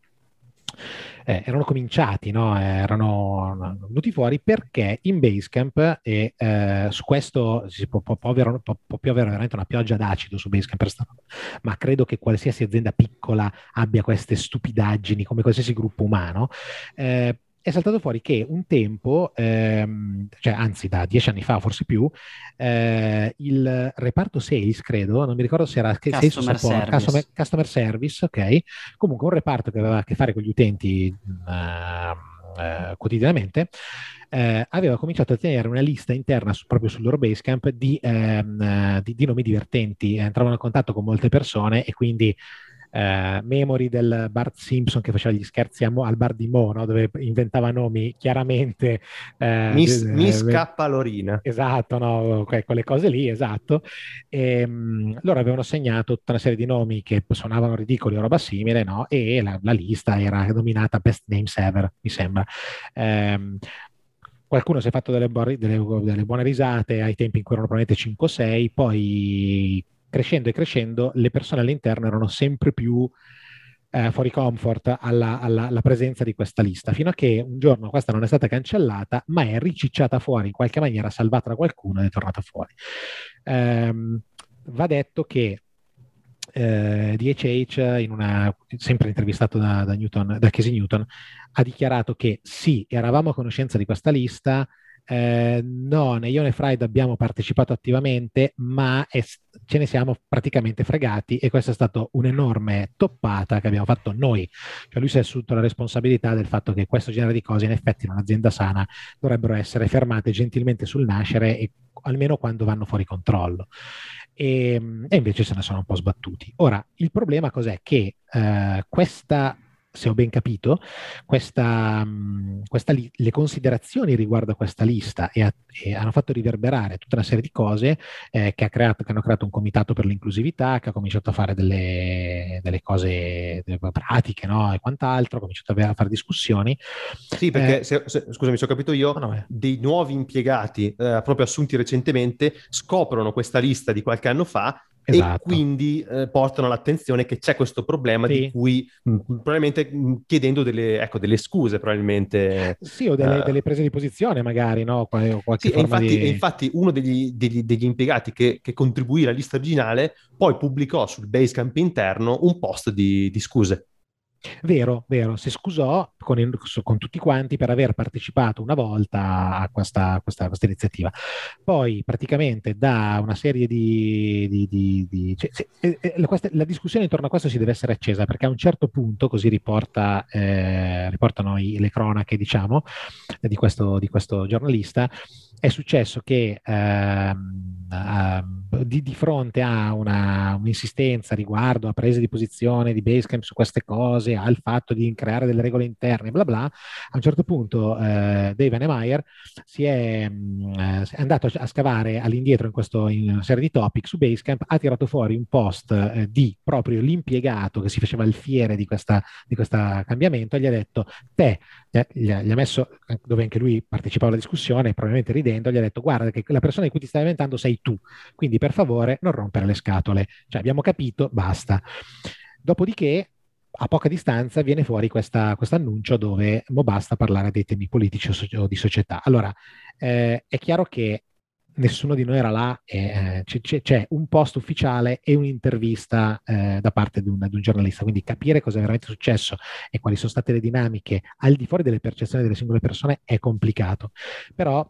eh, erano cominciati, no? erano venuti fuori perché in Basecamp, e eh, su questo si può, può, può, avere, può, più avere veramente una pioggia d'acido su Basecamp, ma credo che qualsiasi azienda piccola abbia queste stupidaggini come qualsiasi gruppo umano. Eh, è saltato fuori che un tempo, ehm, cioè anzi da dieci anni fa, forse più, eh, il reparto sales, credo, non mi ricordo se era customer support, service. Customer, customer, service, ok, comunque un reparto che aveva a che fare con gli utenti uh, uh, quotidianamente, eh, aveva cominciato a tenere una lista interna su, proprio sul loro Basecamp di, ehm, di, di nomi divertenti, entravano in contatto con molte persone e quindi eh, memory del Bart Simpson che faceva gli scherzi a al bar di Mo, no? dove inventava nomi chiaramente. Eh, Miss, eh, Miss Cappalorina. Esatto, no? Que- quelle cose lì, esatto. E, mh, loro avevano segnato tutta una serie di nomi che suonavano ridicoli o roba simile, no? e la, la, lista era nominata Best Names Ever, mi sembra. Um, qualcuno si è fatto delle, delle, delle, buone risate ai tempi in cui erano probabilmente 5-6, poi crescendo e crescendo, le persone all'interno erano sempre più eh, fuori comfort alla, alla, alla, presenza di questa lista, fino a che un giorno questa non è stata cancellata, ma è ricicciata fuori in qualche maniera, salvata da qualcuno ed è tornata fuori. Ehm, va detto che eh, DHH, in una, sempre intervistato da, da, Newton, da Casey Newton, ha dichiarato che sì, eravamo a conoscenza di questa lista, eh, no, né io né Fried abbiamo partecipato attivamente, ma è, ce ne siamo praticamente fregati e questa è stata un'enorme toppata che abbiamo fatto noi. Cioè lui si è assunto la responsabilità del fatto che questo genere di cose in effetti in un'azienda sana dovrebbero essere fermate gentilmente sul nascere e almeno quando vanno fuori controllo. E, e invece se ne sono un po' sbattuti. Ora, il problema cos'è? Che eh, questa se ho ben capito, questa, questa li, le considerazioni riguardo a questa lista e, a, e, hanno fatto riverberare tutta una serie di cose eh, che, ha creato, che, hanno creato un comitato per l'inclusività, che ha cominciato a fare delle, delle cose delle pratiche no? e quant'altro, ha cominciato a fare discussioni. Sì, perché, eh, se, se, scusami, se ho capito io, no, no, dei nuovi impiegati eh, proprio assunti recentemente scoprono questa lista di qualche anno fa esatto. e quindi eh, portano all'attenzione che c'è questo problema sì. di cui mh, probabilmente mh, chiedendo delle, ecco, delle, scuse probabilmente. Sì, o delle, uh, delle, prese di posizione magari, no? Qual- sì, infatti, di... infatti, uno degli, degli, degli impiegati che, che contribuì alla lista originale poi pubblicò sul Basecamp interno un post di, di scuse. Vero, vero, si scusò con, con, tutti quanti per aver partecipato una volta a questa, questa, questa iniziativa. Poi praticamente da una serie di... di, di, di cioè, se, eh, eh questa, la discussione intorno a questo si deve essere accesa perché a un certo punto, così riporta, eh, riportano i, le cronache diciamo, di questo, di questo giornalista, è successo che ehm, uh, di, di, fronte a una, un'insistenza riguardo a prese di posizione di Basecamp su queste cose, al fatto di creare delle regole interne, bla bla, a un certo punto eh, Dave Annemeyer si è, mh, mm, è, andato a scavare all'indietro in, una serie di topic su Basecamp, ha tirato fuori un post eh, di proprio l'impiegato che si faceva il fiere di questo cambiamento e gli ha detto, te, gli ha, gli ha messo, dove anche lui partecipava alla discussione, probabilmente ridendo, gli ha detto, guarda che la persona di cui ti stai inventando sei tu. Quindi per favore non rompere le scatole. Cioè abbiamo capito, basta. Dopodiché a poca distanza viene fuori questo annuncio dove mo basta parlare dei temi politici o, so- o di società. Allora, eh, è chiaro che nessuno di noi era là, e, eh, c'è, c'è, un post ufficiale e un'intervista eh, da parte di un, di un, giornalista, quindi capire cosa è veramente successo e quali sono state le dinamiche al di fuori delle percezioni delle singole persone è complicato. Però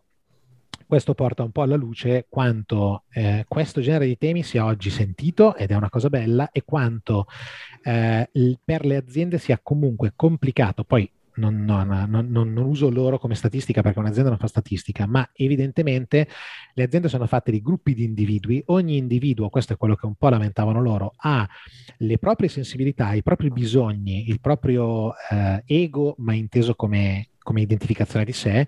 questo porta un po' alla luce quanto eh, questo genere di temi sia oggi sentito, ed è una cosa bella, e quanto eh, per le aziende sia comunque complicato. Poi non, non, non, non, uso loro come statistica perché un'azienda non fa statistica, ma evidentemente le aziende sono fatte di gruppi di individui, ogni individuo, questo è quello che un po' lamentavano loro, ha le proprie sensibilità, i propri bisogni, il proprio eh, ego, ma inteso come, come identificazione di sé,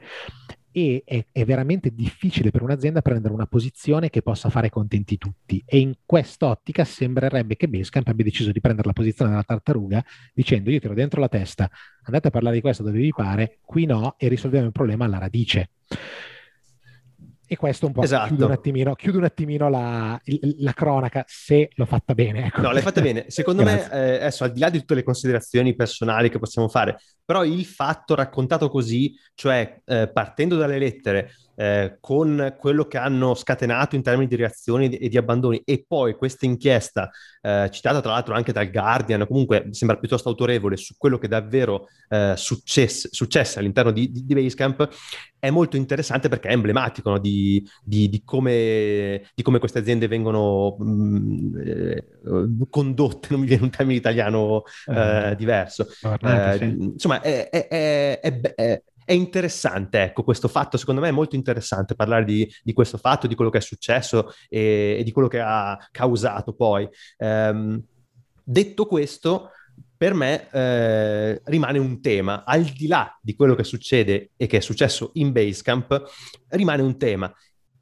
e è, è, veramente difficile per un'azienda prendere una posizione che possa fare contenti tutti e in quest'ottica sembrerebbe che Basecamp abbia deciso di prendere la posizione della tartaruga dicendo io tiro dentro la testa, andate a parlare di questo dove vi pare, qui no e risolviamo il problema alla radice. E questo un po' esatto. chiude un attimino, chiude un attimino la, la, cronaca, se l'ho fatta bene. Ecco. No, l'hai fatta bene. Secondo me, eh, adesso al di là di tutte le considerazioni personali che possiamo fare, però il fatto raccontato così, cioè eh, partendo dalle lettere, eh, con quello che hanno scatenato in termini di reazioni e di abbandoni e poi questa inchiesta eh, citata tra l'altro anche dal Guardian, comunque sembra piuttosto autorevole su quello che davvero eh, successe, successe all'interno di, di, di, Basecamp, è molto interessante perché è emblematico no? di, di, come, di come queste aziende vengono mh, mm, eh, condotte, non mi viene un termine italiano eh, diverso. Sì. Insomma, è, è, è, è interessante, ecco, questo fatto, secondo me è molto interessante parlare di, di questo fatto, di quello che è successo e, e di quello che ha causato poi. Um, detto questo, per me eh, rimane un tema, al di là di quello che succede e che è successo in Basecamp, rimane un tema.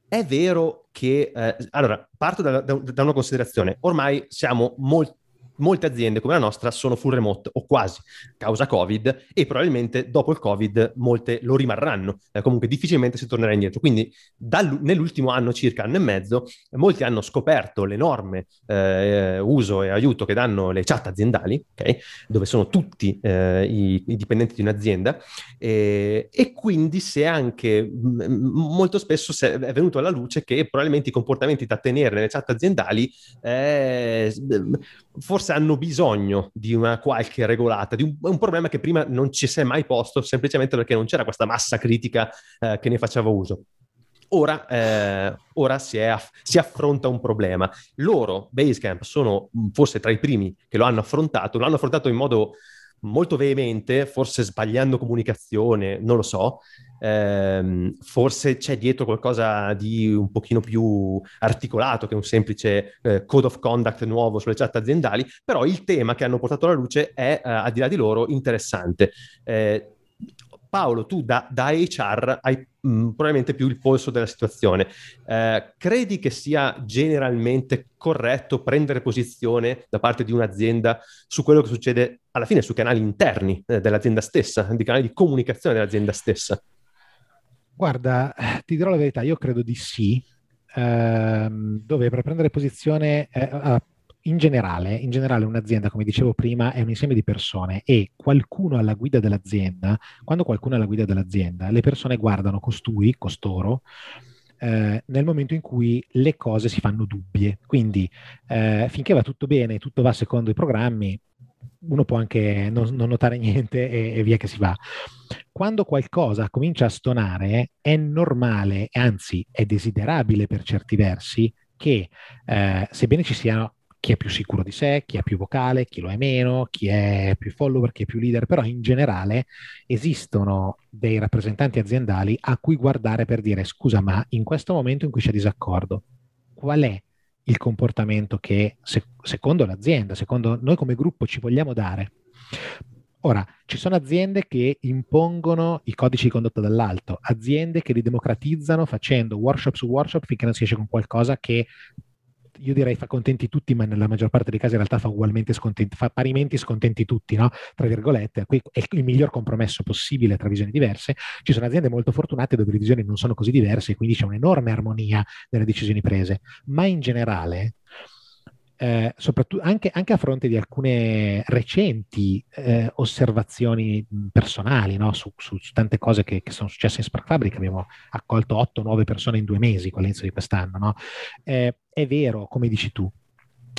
È vero che, eh, allora, parto da, da, da, una considerazione, ormai siamo molto molte aziende come la nostra sono full remote o quasi causa Covid e probabilmente dopo il Covid molte lo rimarranno, eh, comunque difficilmente si tornerà indietro. Quindi dal, nell'ultimo anno, circa anno e mezzo, molti hanno scoperto l'enorme eh, uso e aiuto che danno le chat aziendali, okay? dove sono tutti eh, i, i, dipendenti di un'azienda e, e quindi se anche m- molto spesso è venuto alla luce che probabilmente i comportamenti da tenere nelle chat aziendali eh, forse forse hanno bisogno di una qualche regolata, di un, un, problema che prima non ci si è mai posto, semplicemente perché non c'era questa massa critica eh, che ne faceva uso. Ora, eh, ora si, aff- si, affronta un problema. Loro, Basecamp, sono forse tra i primi che lo hanno affrontato, lo hanno affrontato in modo molto veemente, forse sbagliando comunicazione, non lo so, ehm, forse c'è dietro qualcosa di un pochino più articolato che un semplice eh, code of conduct nuovo sulle chat aziendali, però il tema che hanno portato alla luce è, eh, al di là di loro, interessante. Eh, Paolo, tu da, da HR hai mh, mm, probabilmente più il polso della situazione. Eh, credi che sia generalmente corretto prendere posizione da parte di un'azienda su quello che succede alla fine sui canali interni eh, dell'azienda stessa, di canali di comunicazione dell'azienda stessa? Guarda, ti dirò la verità, io credo di sì, ehm, dove per prendere posizione eh, in generale, in generale un'azienda, come dicevo prima, è un insieme di persone e qualcuno alla guida dell'azienda, quando qualcuno è alla guida dell'azienda, le persone guardano costui, costoro, eh, nel momento in cui le cose si fanno dubbie. Quindi eh, finché va tutto bene, tutto va secondo i programmi, uno può anche non, non notare niente e, e, via che si va. Quando qualcosa comincia a stonare, è normale, anzi è desiderabile per certi versi, che eh, sebbene ci siano chi è più sicuro di sé, chi è più vocale, chi lo è meno, chi è più follower, chi è più leader, però in generale esistono dei rappresentanti aziendali a cui guardare per dire scusa, ma in questo momento in cui c'è disaccordo, qual è il comportamento che se- secondo l'azienda, secondo noi come gruppo ci vogliamo dare? Ora, ci sono aziende che impongono i codici di condotta dall'alto, aziende che li democratizzano facendo workshop su workshop finché non si esce con qualcosa che io direi fa contenti tutti, ma nella maggior parte dei casi in realtà fa ugualmente scontenti, fa parimenti scontenti tutti, no? Tra virgolette, qui è il miglior compromesso possibile tra visioni diverse. Ci sono aziende molto fortunate dove le visioni non sono così diverse, quindi c'è un'enorme armonia nelle decisioni prese, ma in generale eh, anche, anche, a fronte di alcune recenti eh, osservazioni personali no? su, su, su, tante cose che, che, sono successe in Spark Fabric, abbiamo accolto 8-9 persone in due mesi con l'inizio di quest'anno. No? Eh, è vero, come dici tu,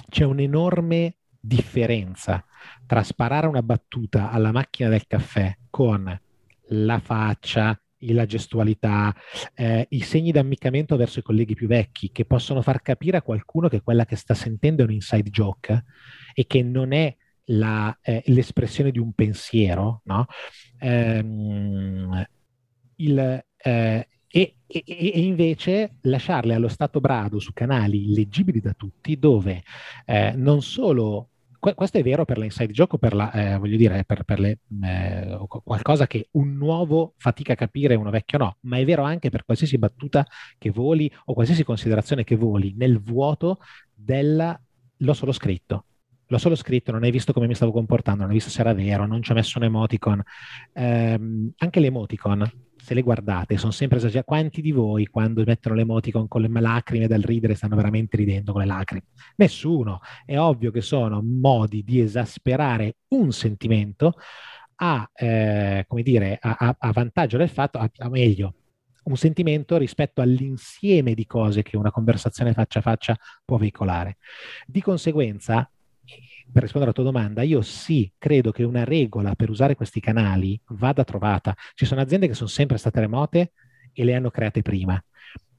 c'è un'enorme differenza tra sparare una battuta alla macchina del caffè con la faccia, la gestualità, eh, i segni d'ammiccamento verso i colleghi più vecchi che possono far capire a qualcuno che quella che sta sentendo è un inside joke e che non è la, eh, l'espressione di un pensiero, no? Ehm, il, eh, e, e, e, invece lasciarle allo stato brado su canali leggibili da tutti dove eh, non solo questo è vero per l'inside joke o per la, eh, voglio dire, per, per le, eh, qualcosa che un nuovo fatica a capire e uno vecchio no, ma è vero anche per qualsiasi battuta che voli o qualsiasi considerazione che voli nel vuoto della l'ho solo scritto. L'ho solo scritto, non hai visto come mi stavo comportando, non hai visto se era vero, non ci ho messo un emoticon. Eh, anche l'emoticon se le guardate, sono sempre esagerate. Quanti di voi quando mettono l'emoticon con le lacrime dal ridere stanno veramente ridendo con le lacrime? Nessuno. È ovvio che sono modi di esasperare un sentimento a, eh, come dire, a, a, vantaggio del fatto, a, a meglio, un sentimento rispetto all'insieme di cose che una conversazione faccia a faccia può veicolare. Di conseguenza, per rispondere alla tua domanda, io sì, credo che una regola per usare questi canali vada trovata. Ci sono aziende che sono sempre state remote e le hanno create prima.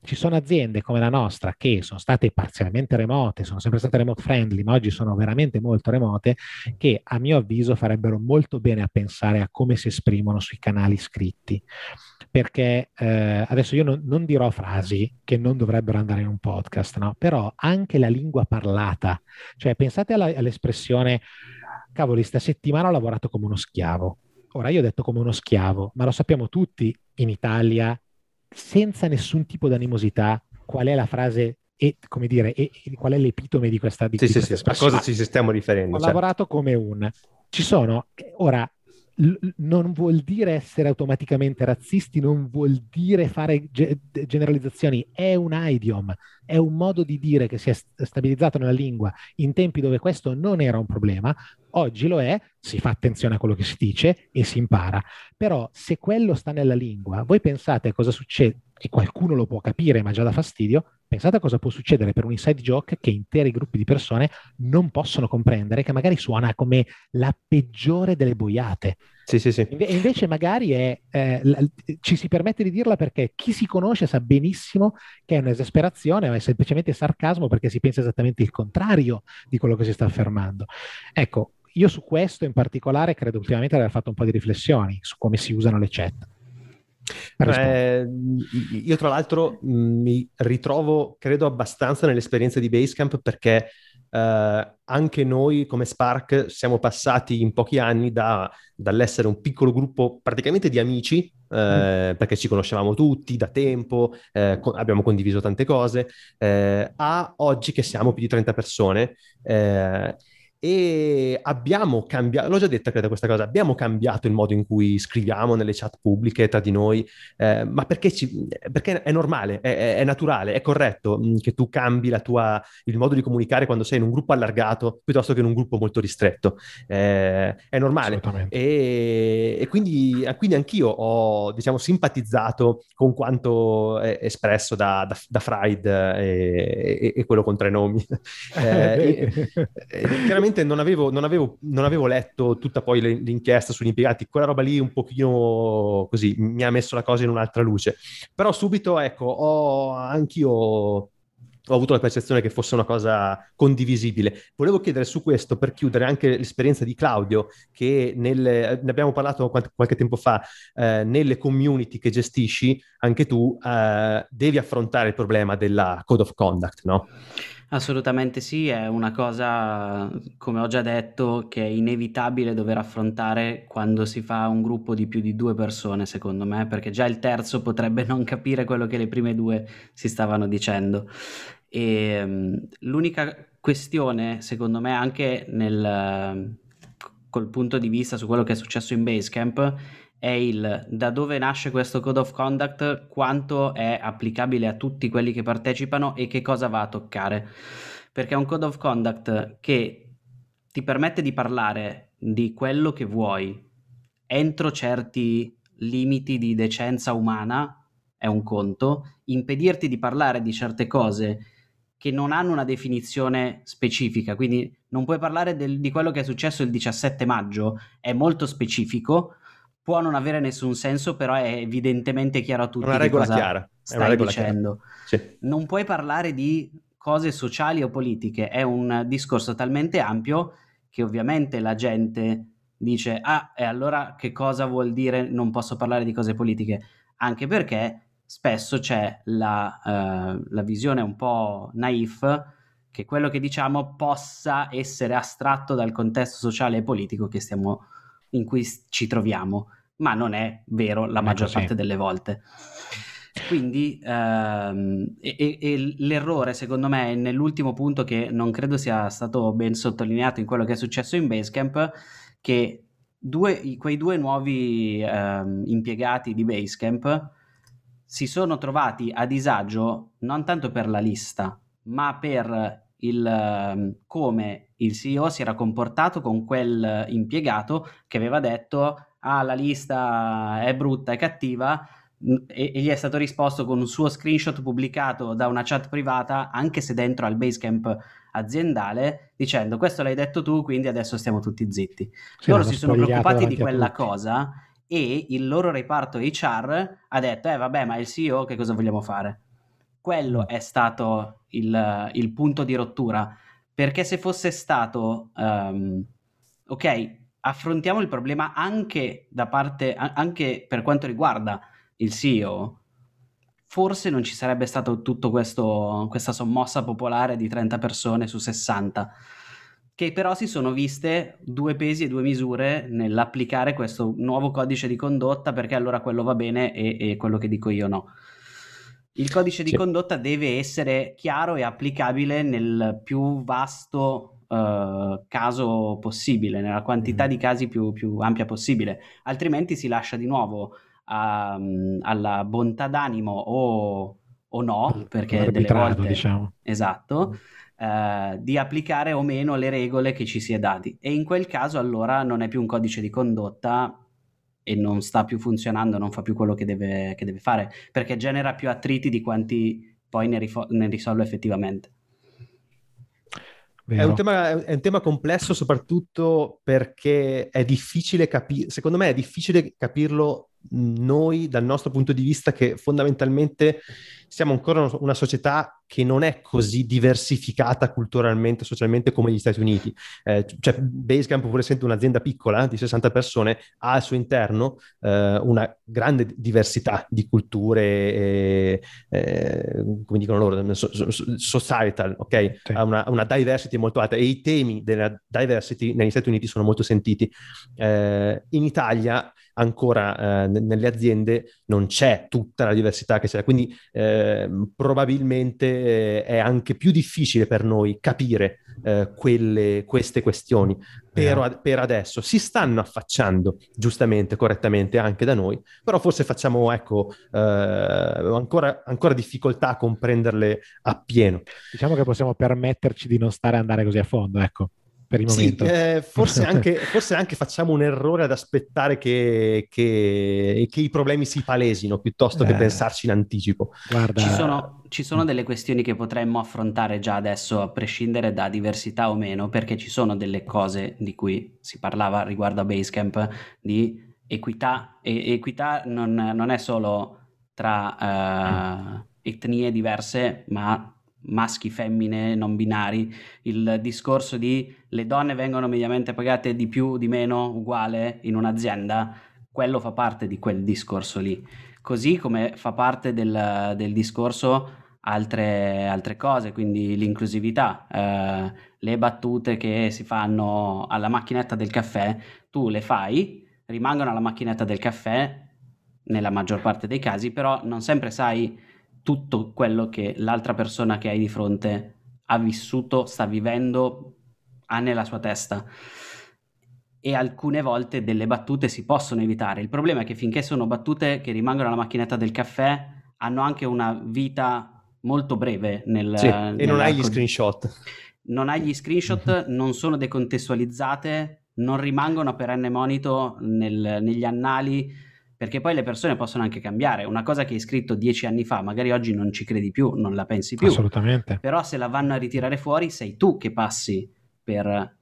Ci sono aziende come la nostra che sono state parzialmente remote, sono sempre state remote friendly, ma oggi sono veramente molto remote, che a mio avviso farebbero molto bene a pensare a come si esprimono sui canali scritti perché eh, adesso io non, non, dirò frasi che non dovrebbero andare in un podcast, no? però anche la lingua parlata, cioè pensate alla, all'espressione, cavoli, sta settimana ho lavorato come uno schiavo. Ora io ho detto come uno schiavo, ma lo sappiamo tutti in Italia, senza nessun tipo di animosità, qual è la frase e come dire, e, e qual è l'epitome di questa, di sì, sì, sì, a cosa ci stiamo riferendo? Ho certo. lavorato come un. Ci sono, ora, non vuol dire essere automaticamente razzisti, non vuol dire fare ge- generalizzazioni, è un idiom, è un modo di dire che si è stabilizzato nella lingua in tempi dove questo non era un problema, oggi lo è, si fa attenzione a quello che si dice e si impara. Però se quello sta nella lingua, voi pensate a cosa succede, e qualcuno lo può capire ma già dà fastidio, Pensate a cosa può succedere per un inside joke che interi gruppi di persone non possono comprendere, che magari suona come la peggiore delle boiate. Sì, sì, sì. E invece magari è, eh, ci si permette di dirla perché chi si conosce sa benissimo che è un'esasperazione o è semplicemente sarcasmo perché si pensa esattamente il contrario di quello che si sta affermando. Ecco, io su questo in particolare credo ultimamente di aver fatto un po' di riflessioni su come si usano le chat. Eh, io tra l'altro mi ritrovo, credo, abbastanza nell'esperienza di Basecamp perché eh, anche noi come Spark siamo passati in pochi anni da, dall'essere un piccolo gruppo praticamente di amici, eh, mm. perché ci conoscevamo tutti da tempo, eh, co- abbiamo condiviso tante cose, eh, a oggi che siamo più di 30 persone. Eh, e abbiamo cambiato, l'ho già detta credo questa cosa, abbiamo cambiato il modo in cui scriviamo nelle chat pubbliche tra di noi, eh, ma perché, ci, perché, è normale, è, è, naturale, è corretto mm, che tu cambi tua, il modo di comunicare quando sei in un gruppo allargato piuttosto che in un gruppo molto ristretto, eh, è normale. E, e quindi, quindi, anch'io ho diciamo, simpatizzato con quanto espresso da, da, da Fried e, e, e, quello con tre nomi. eh, chiaramente onestamente non avevo, non, avevo, non avevo, letto tutta poi l'inchiesta sugli impiegati, quella roba lì un pochino così mi ha messo la cosa in un'altra luce. Però subito, ecco, ho anch'io ho avuto la percezione che fosse una cosa condivisibile. Volevo chiedere su questo, per chiudere, anche l'esperienza di Claudio, che nelle, ne abbiamo parlato qualche, qualche tempo fa, eh, nelle community che gestisci, anche tu eh, devi affrontare il problema della code of conduct, no? Assolutamente sì, è una cosa, come ho già detto, che è inevitabile dover affrontare quando si fa un gruppo di più di due persone, secondo me, perché già il terzo potrebbe non capire quello che le prime due si stavano dicendo. E um, l'unica questione, secondo me, anche nel, col punto di vista su quello che è successo in Basecamp, è il da dove nasce questo code of conduct, quanto è applicabile a tutti quelli che partecipano e che cosa va a toccare. Perché è un code of conduct che ti permette di parlare di quello che vuoi entro certi limiti di decenza umana, è un conto, impedirti di parlare di certe cose che non hanno una definizione specifica, quindi non puoi parlare del, di quello che è successo il 17 maggio, è molto specifico, può non avere nessun senso, però è evidentemente chiaro a tutti una regola chiara. stai dicendo. Sì. Non puoi parlare di cose sociali o politiche, è un discorso talmente ampio che ovviamente la gente dice ah, e allora che cosa vuol dire non posso parlare di cose politiche? Anche perché spesso c'è la, uh, la visione un po' naif che quello che diciamo possa essere astratto dal contesto sociale e politico stiamo, in cui ci troviamo ma non è vero la maggior ecco, parte delle volte. Quindi ehm, e, e, l'errore secondo me è nell'ultimo punto che non credo sia stato ben sottolineato in quello che è successo in Basecamp, che due, quei due nuovi ehm, impiegati di Basecamp si sono trovati a disagio non tanto per la lista, ma per il, ehm, come il CEO si era comportato con quel impiegato che aveva detto ah la lista è brutta, è cattiva, e, e, gli è stato risposto con un suo screenshot pubblicato da una chat privata, anche se dentro al Basecamp aziendale, dicendo questo l'hai detto tu, quindi adesso stiamo tutti zitti. Sì, Loro si sono preoccupati di quella cosa e il loro reparto HR ha detto, eh vabbè, ma il CEO che cosa vogliamo fare? Quello è stato il, il punto di rottura, perché se fosse stato, um, ok, affrontiamo il problema anche da parte, anche per quanto riguarda il CEO, forse non ci sarebbe stata tutta questa sommossa popolare di 30 persone su 60, che però si sono viste due pesi e due misure nell'applicare questo nuovo codice di condotta perché allora quello va bene e, e quello che dico io no. Il codice di sì. condotta deve essere chiaro e applicabile nel più vasto uh, caso possibile, nella quantità mm. di casi più, più, ampia possibile, altrimenti si lascia di nuovo a, um, alla bontà d'animo o, o no, perché delle volte... Diciamo. Esatto. Uh, di applicare o meno le regole che ci si è dati e in quel caso allora non è più un codice di condotta e non sta più funzionando, non fa più quello che deve, che deve fare perché genera più attriti di quanti poi ne, rifo- ne risolve effettivamente. È un, tema, è un, tema, complesso soprattutto perché è difficile capire, secondo me è difficile capirlo noi dal nostro punto di vista che fondamentalmente siamo ancora una società che non è così diversificata culturalmente, socialmente come gli Stati Uniti. Eh, cioè Basecamp, pur essendo un'azienda piccola di 60 persone, ha al suo interno eh, una grande diversità di culture, e, eh, come dicono loro, societal, ok? Sì. Ha una, una, diversity molto alta e i temi della diversity negli Stati Uniti sono molto sentiti. Eh, in Italia ancora eh, nelle aziende non c'è tutta la diversità che c'è, quindi eh, eh, probabilmente eh, è anche più difficile per noi capire eh, quelle, queste questioni. Per, per, adesso si stanno affacciando giustamente, correttamente anche da noi, però forse facciamo ecco, eh, ancora, ancora difficoltà a comprenderle appieno. Diciamo che possiamo permetterci di non stare a andare così a fondo, ecco per il momento. Sì, eh, forse, anche, forse, anche, facciamo un errore ad aspettare che, che, che i problemi si palesino piuttosto eh, che pensarci in anticipo. Guarda... Ci, sono, ci sono delle questioni che potremmo affrontare già adesso, a prescindere da diversità o meno, perché ci sono delle cose di cui si parlava riguardo a Basecamp di equità, e equità non, non è solo tra uh, etnie diverse, ma maschi, femmine, non binari, il discorso di le donne vengono mediamente pagate di più, di meno, uguale in un'azienda, quello fa parte di quel discorso lì. Così come fa parte del, del discorso altre, altre, cose, quindi l'inclusività, eh, le battute che si fanno alla macchinetta del caffè, tu le fai, rimangono alla macchinetta del caffè nella maggior parte dei casi, però non sempre sai tutto quello che l'altra persona che hai di fronte ha vissuto, sta vivendo, ha nella sua testa. E alcune volte delle battute si possono evitare. Il problema è che finché sono battute che rimangono alla macchinetta del caffè, hanno anche una vita molto breve nel, sì, e non hai gli screenshot. Non hai gli screenshot, non sono decontestualizzate, non rimangono a perenne monito nel, negli annali perché poi le persone possono anche cambiare. Una cosa che hai scritto dieci anni fa, magari oggi non ci credi più, non la pensi più. Assolutamente. Però se la vanno a ritirare fuori, sei tu che passi per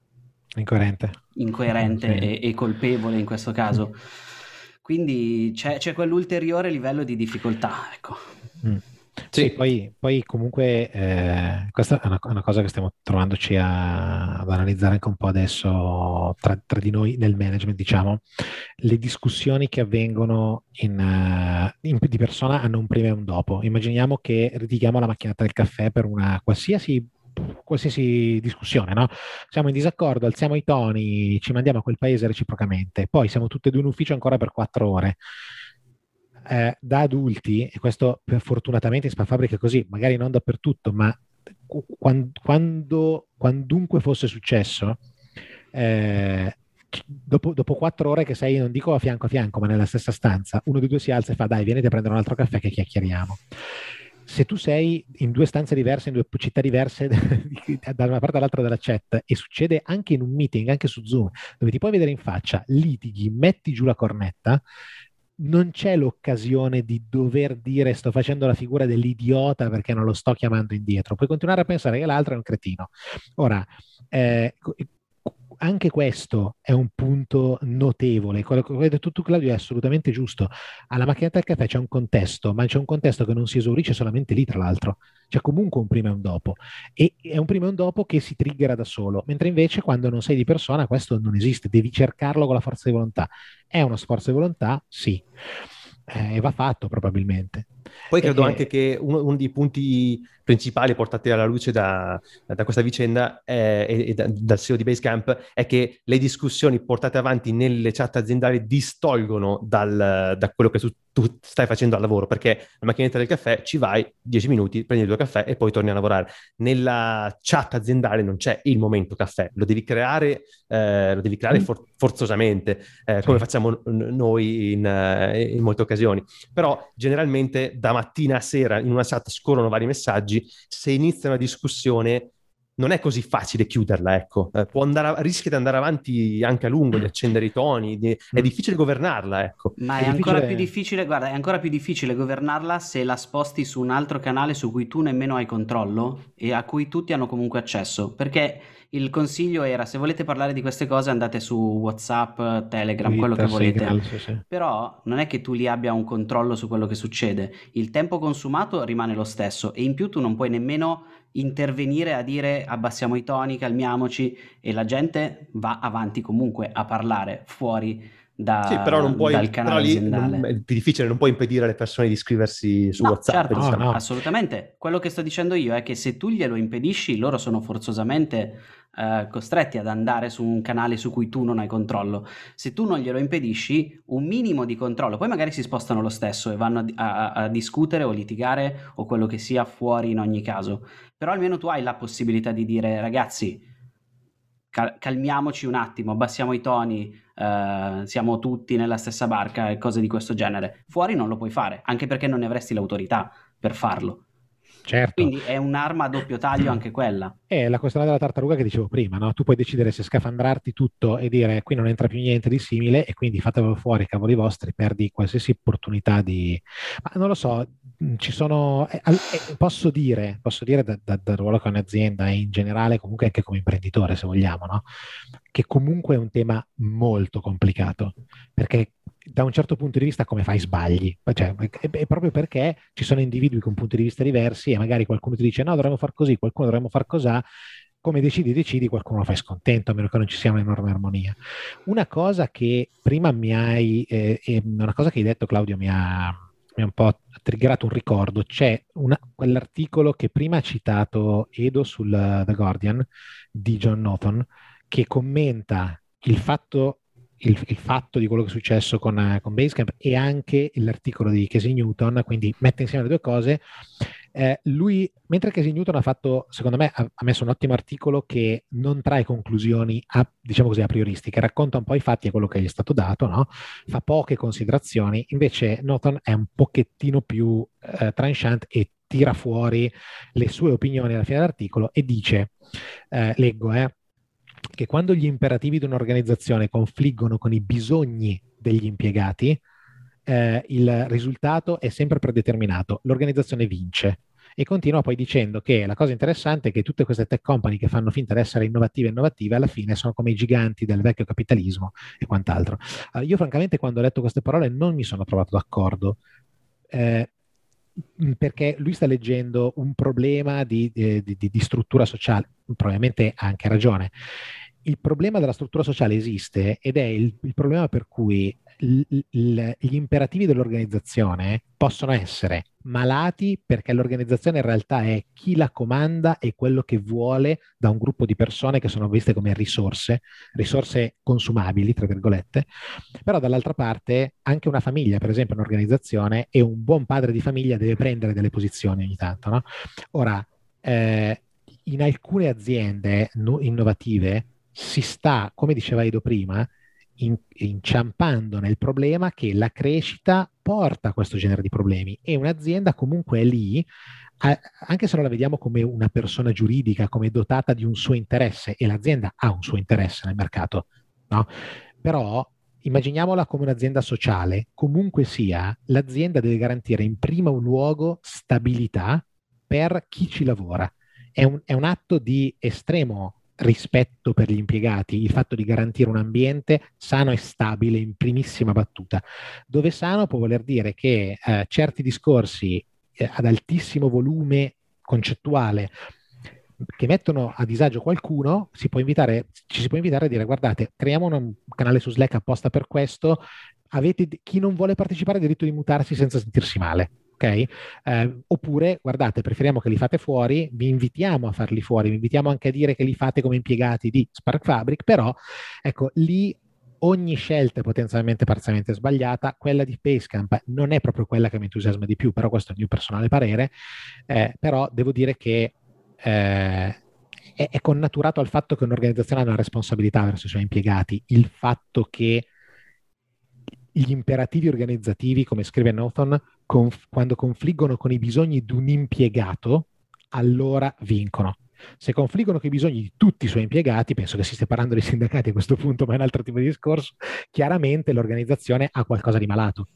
incoerente, incoerente sì. e, e, colpevole in questo caso. Quindi c'è, c'è quell'ulteriore livello di difficoltà. Ecco. Mm. Sì, poi, poi, comunque eh, questa è una, una, cosa che stiamo trovandoci a, ad analizzare anche un po' adesso tra, tra, di noi nel management, diciamo, le discussioni che avvengono in, uh, in, di persona hanno un prima e un dopo. Immaginiamo che ritighiamo la macchinetta del caffè per una qualsiasi qualsiasi discussione, no? Siamo in disaccordo, alziamo i toni, ci mandiamo a quel paese reciprocamente, poi siamo tutti e due in ufficio ancora per quattro ore eh, da adulti, e questo fortunatamente in Spafabbrica è così, magari non dappertutto, ma quando, quando quandunque fosse successo, eh, dopo, dopo, quattro ore che sei, non dico a fianco a fianco, ma nella stessa stanza, uno dei due si alza e fa dai, vieni a prendere un altro caffè che chiacchieriamo. Se tu sei in due stanze diverse, in due città diverse, da una parte all'altra della chat, e succede anche in un meeting, anche su Zoom, dove ti puoi vedere in faccia, litighi, metti giù la cornetta, non c'è l'occasione di dover dire sto facendo la figura dell'idiota perché non lo sto chiamando indietro. Puoi continuare a pensare che l'altro è un cretino. Ora, eh, anche questo è un punto notevole. Quello che hai detto tu, Claudio, è assolutamente giusto. Alla macchinetta del caffè c'è un contesto, ma c'è un contesto che non si esaurisce solamente lì, tra l'altro. C'è comunque un prima e un dopo. E è un prima e un dopo che si triggera da solo. Mentre invece quando non sei di persona questo non esiste, devi cercarlo con la forza di volontà. È uno sforzo di volontà? Sì. Eh, e va fatto probabilmente. Poi credo e... anche che uno, uno dei punti principali portati alla luce da, da questa vicenda è, e, e da, dal CEO di Basecamp è che le discussioni portate avanti nelle chat aziendali distolgono dal, da quello che tu, tu, stai facendo al lavoro, perché la macchinetta del caffè ci vai 10 minuti, prendi il tuo caffè e poi torni a lavorare. Nella chat aziendale non c'è il momento caffè, lo devi creare, eh, lo devi creare mm. for- forzosamente, eh, come facciamo noi in, eh, in molte occasioni. Però generalmente da mattina a sera in una chat scorrono vari messaggi se inizia una discussione non è così facile chiuderla, ecco. Eh, può andare, rischia di andare avanti anche a lungo, di accendere i toni, di, è mm. difficile governarla, ecco. Ma è, è ancora più difficile, guarda, è ancora più difficile governarla se la sposti su un altro canale su cui tu nemmeno hai controllo e a cui tutti hanno comunque accesso, perché il consiglio era se volete parlare di queste cose andate su Whatsapp, Telegram, Twitter, quello che volete. Signal, sì, sì. Però non è che tu lì abbia un controllo su quello che succede. Il tempo consumato rimane lo stesso e in più tu non puoi nemmeno intervenire a dire abbassiamo i toni, calmiamoci e la gente va avanti comunque a parlare fuori da, sì, però non puoi, dal canale aziendale. È difficile, non puoi impedire alle persone di iscriversi su no, WhatsApp. Certo, no, no. assolutamente. Quello che sto dicendo io è che se tu glielo impedisci, loro sono forzosamente eh, costretti ad andare su un canale su cui tu non hai controllo. Se tu non glielo impedisci, un minimo di controllo, poi magari si spostano lo stesso e vanno a, a, a discutere o litigare o quello che sia fuori in ogni caso. Però almeno tu hai la possibilità di dire, ragazzi, cal- calmiamoci un attimo, abbassiamo i toni, Uh, siamo tutti nella stessa barca e cose di questo genere. Fuori non lo puoi fare, anche perché non ne avresti l'autorità per farlo. Certo. Quindi è un'arma a doppio taglio anche quella. È la questione della tartaruga che dicevo prima, no? Tu puoi decidere se scafandrarti tutto e dire qui non entra più niente di simile e quindi fatevelo fuori, cavoli vostri, perdi qualsiasi opportunità di... Ma non lo so, ci sono... Eh, eh, posso dire, posso dire da, da, dal ruolo che ho in azienda e in generale comunque anche come imprenditore, se vogliamo, no? Che comunque è un tema molto complicato, perché da un certo punto di vista come fai sbagli, cioè, è, è, proprio perché ci sono individui con punti di vista diversi e magari qualcuno ti dice no, dovremmo far così, qualcuno dovremmo far cos'ha, come decidi, decidi, qualcuno lo fai scontento, a meno che non ci sia un'enorme armonia. Una cosa che prima mi hai, eh, eh, una cosa che hai detto Claudio mi ha, mi ha un po' triggerato un ricordo, c'è una, quell'articolo che prima ha citato Edo sul uh, The Guardian di John Norton, che commenta il fatto il, il, fatto di quello che è successo con, uh, con Basecamp e anche l'articolo di Casey Newton, quindi mette insieme le due cose. Eh, lui, mentre Casey Newton ha fatto, secondo me, ha, ha, messo un ottimo articolo che non trae conclusioni, a, diciamo così, a prioristiche, racconta un po' i fatti e quello che gli è stato dato, no? fa poche considerazioni, invece Norton è un pochettino più eh, tranchant e tira fuori le sue opinioni alla fine dell'articolo e dice, eh, leggo, eh, che quando gli imperativi di un'organizzazione confliggono con i bisogni degli impiegati, eh, il risultato è sempre predeterminato, l'organizzazione vince. E continua poi dicendo che la cosa interessante è che tutte queste tech company che fanno finta di essere innovative e innovative, alla fine sono come i giganti del vecchio capitalismo e quant'altro. Uh, io francamente quando ho letto queste parole non mi sono trovato d'accordo. Eh, perché lui sta leggendo un problema di, di, di, di struttura sociale, probabilmente ha anche ragione. Il problema della struttura sociale esiste ed è il, il problema per cui l, l, gli imperativi dell'organizzazione possono essere malati perché l'organizzazione in realtà è chi la comanda e quello che vuole da un gruppo di persone che sono viste come risorse, risorse consumabili, tra virgolette, però dall'altra parte anche una famiglia, per esempio un'organizzazione, e un buon padre di famiglia deve prendere delle posizioni ogni tanto. No? Ora, eh, in alcune aziende no- innovative si sta, come diceva Edo prima, in, inciampando nel problema che la crescita porta a questo genere di problemi e un'azienda comunque è lì, a, anche se non la vediamo come una persona giuridica, come dotata di un suo interesse, e l'azienda ha un suo interesse nel mercato, no? Però immaginiamola come un'azienda sociale, comunque sia, l'azienda deve garantire in primo luogo stabilità per chi ci lavora. È un, è un atto di estremo rispetto per gli impiegati, il fatto di garantire un ambiente sano e stabile in primissima battuta, dove sano può voler dire che eh, certi discorsi eh, ad altissimo volume concettuale che mettono a disagio qualcuno, si invitare, ci si può invitare a dire guardate, creiamo un canale su Slack apposta per questo, avete, chi non vuole partecipare ha diritto di mutarsi senza sentirsi male ok? Eh, oppure, guardate, preferiamo che li fate fuori, vi invitiamo a farli fuori, vi invitiamo anche a dire che li fate come impiegati di Spark Fabric, però, ecco, lì ogni scelta è potenzialmente parzialmente sbagliata, quella di Basecamp non è proprio quella che mi entusiasma di più, però questo è il mio personale parere, eh, però devo dire che eh, è, è connaturato al fatto che un'organizzazione ha una responsabilità verso i suoi impiegati, il fatto che gli imperativi organizzativi, come scrive Norton, conf- quando confliggono con i bisogni di un impiegato, allora vincono. Se confliggono con i bisogni di tutti i suoi impiegati, penso che si stia parlando dei sindacati a questo punto, ma è un altro tipo di discorso, chiaramente l'organizzazione ha qualcosa di malato.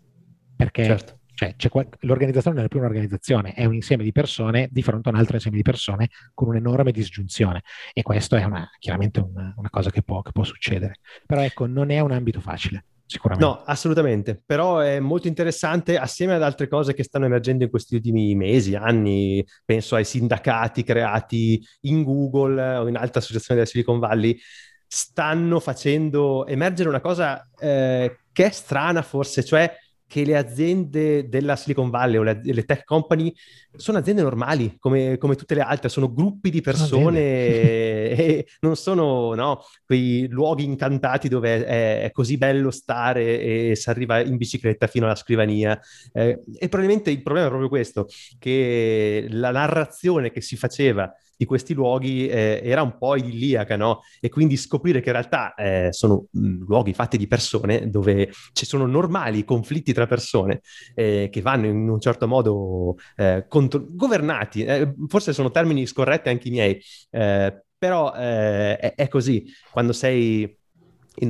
Perché certo. cioè, qual- l'organizzazione non è più un'organizzazione, è un insieme di persone di fronte a un altro insieme di persone con un'enorme disgiunzione. E questo è una, chiaramente una, una cosa che può, che può succedere. Però ecco, non è un ambito facile sicuramente. No, assolutamente, però è molto interessante assieme ad altre cose che stanno emergendo in questi ultimi mesi, anni, penso ai sindacati creati in Google o in altre associazioni della Silicon Valley, stanno facendo emergere una cosa eh, che è strana forse, cioè che le aziende della Silicon Valley o le, le tech company sono aziende normali, come, come, tutte le altre, sono gruppi di persone e non sono no, quei luoghi incantati dove è, è, così bello stare e si arriva in bicicletta fino alla scrivania. Eh, e probabilmente il problema è proprio questo, che la narrazione che si faceva di questi luoghi eh, era un po' idilliaca, no? E quindi scoprire che in realtà eh, sono mm, luoghi fatti di persone dove ci sono normali conflitti tra persone eh, che vanno in un certo modo eh, contro- governati, eh, forse sono termini scorretti anche i miei, eh, però è, è così, quando sei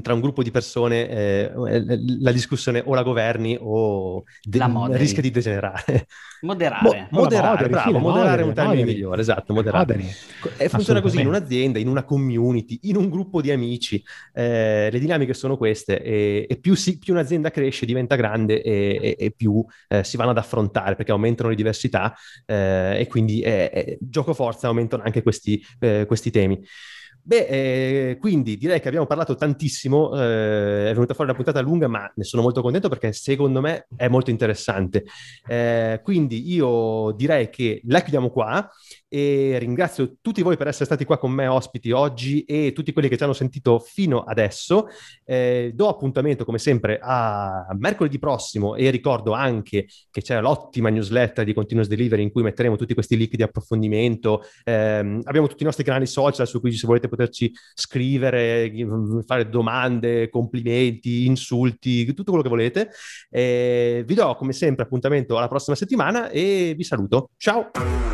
tra un gruppo di persone eh, la discussione o la governi o de- la rischia di degenerare. Moderare. Mo- moderare, moderi, bravo, sì, moderare moderi, è un termine moderi. migliore, esatto, moderare. E funziona così in un'azienda, in una community, in un gruppo di amici. Eh, le dinamiche sono queste e, e più, si, più, un'azienda cresce, diventa grande e, e, e più eh, si vanno ad affrontare perché aumentano le diversità eh, e quindi eh, gioco forza aumentano anche questi, eh, questi temi. Beh, eh, quindi direi che abbiamo parlato tantissimo, eh, è venuta fuori una puntata lunga, ma ne sono molto contento perché secondo me è molto interessante. Eh, quindi io direi che la chiudiamo qua e ringrazio tutti voi per essere stati qua con me ospiti oggi e tutti quelli che ci hanno sentito fino adesso. Eh, do appuntamento come sempre a mercoledì prossimo e ricordo anche che c'è l'ottima newsletter di Continuous Delivery in cui metteremo tutti questi link di approfondimento. Eh, abbiamo tutti i nostri canali social su cui se volete poterci scrivere, fare domande, complimenti, insulti, tutto quello che volete. Eh, vi do come sempre appuntamento alla prossima settimana e vi saluto. Ciao!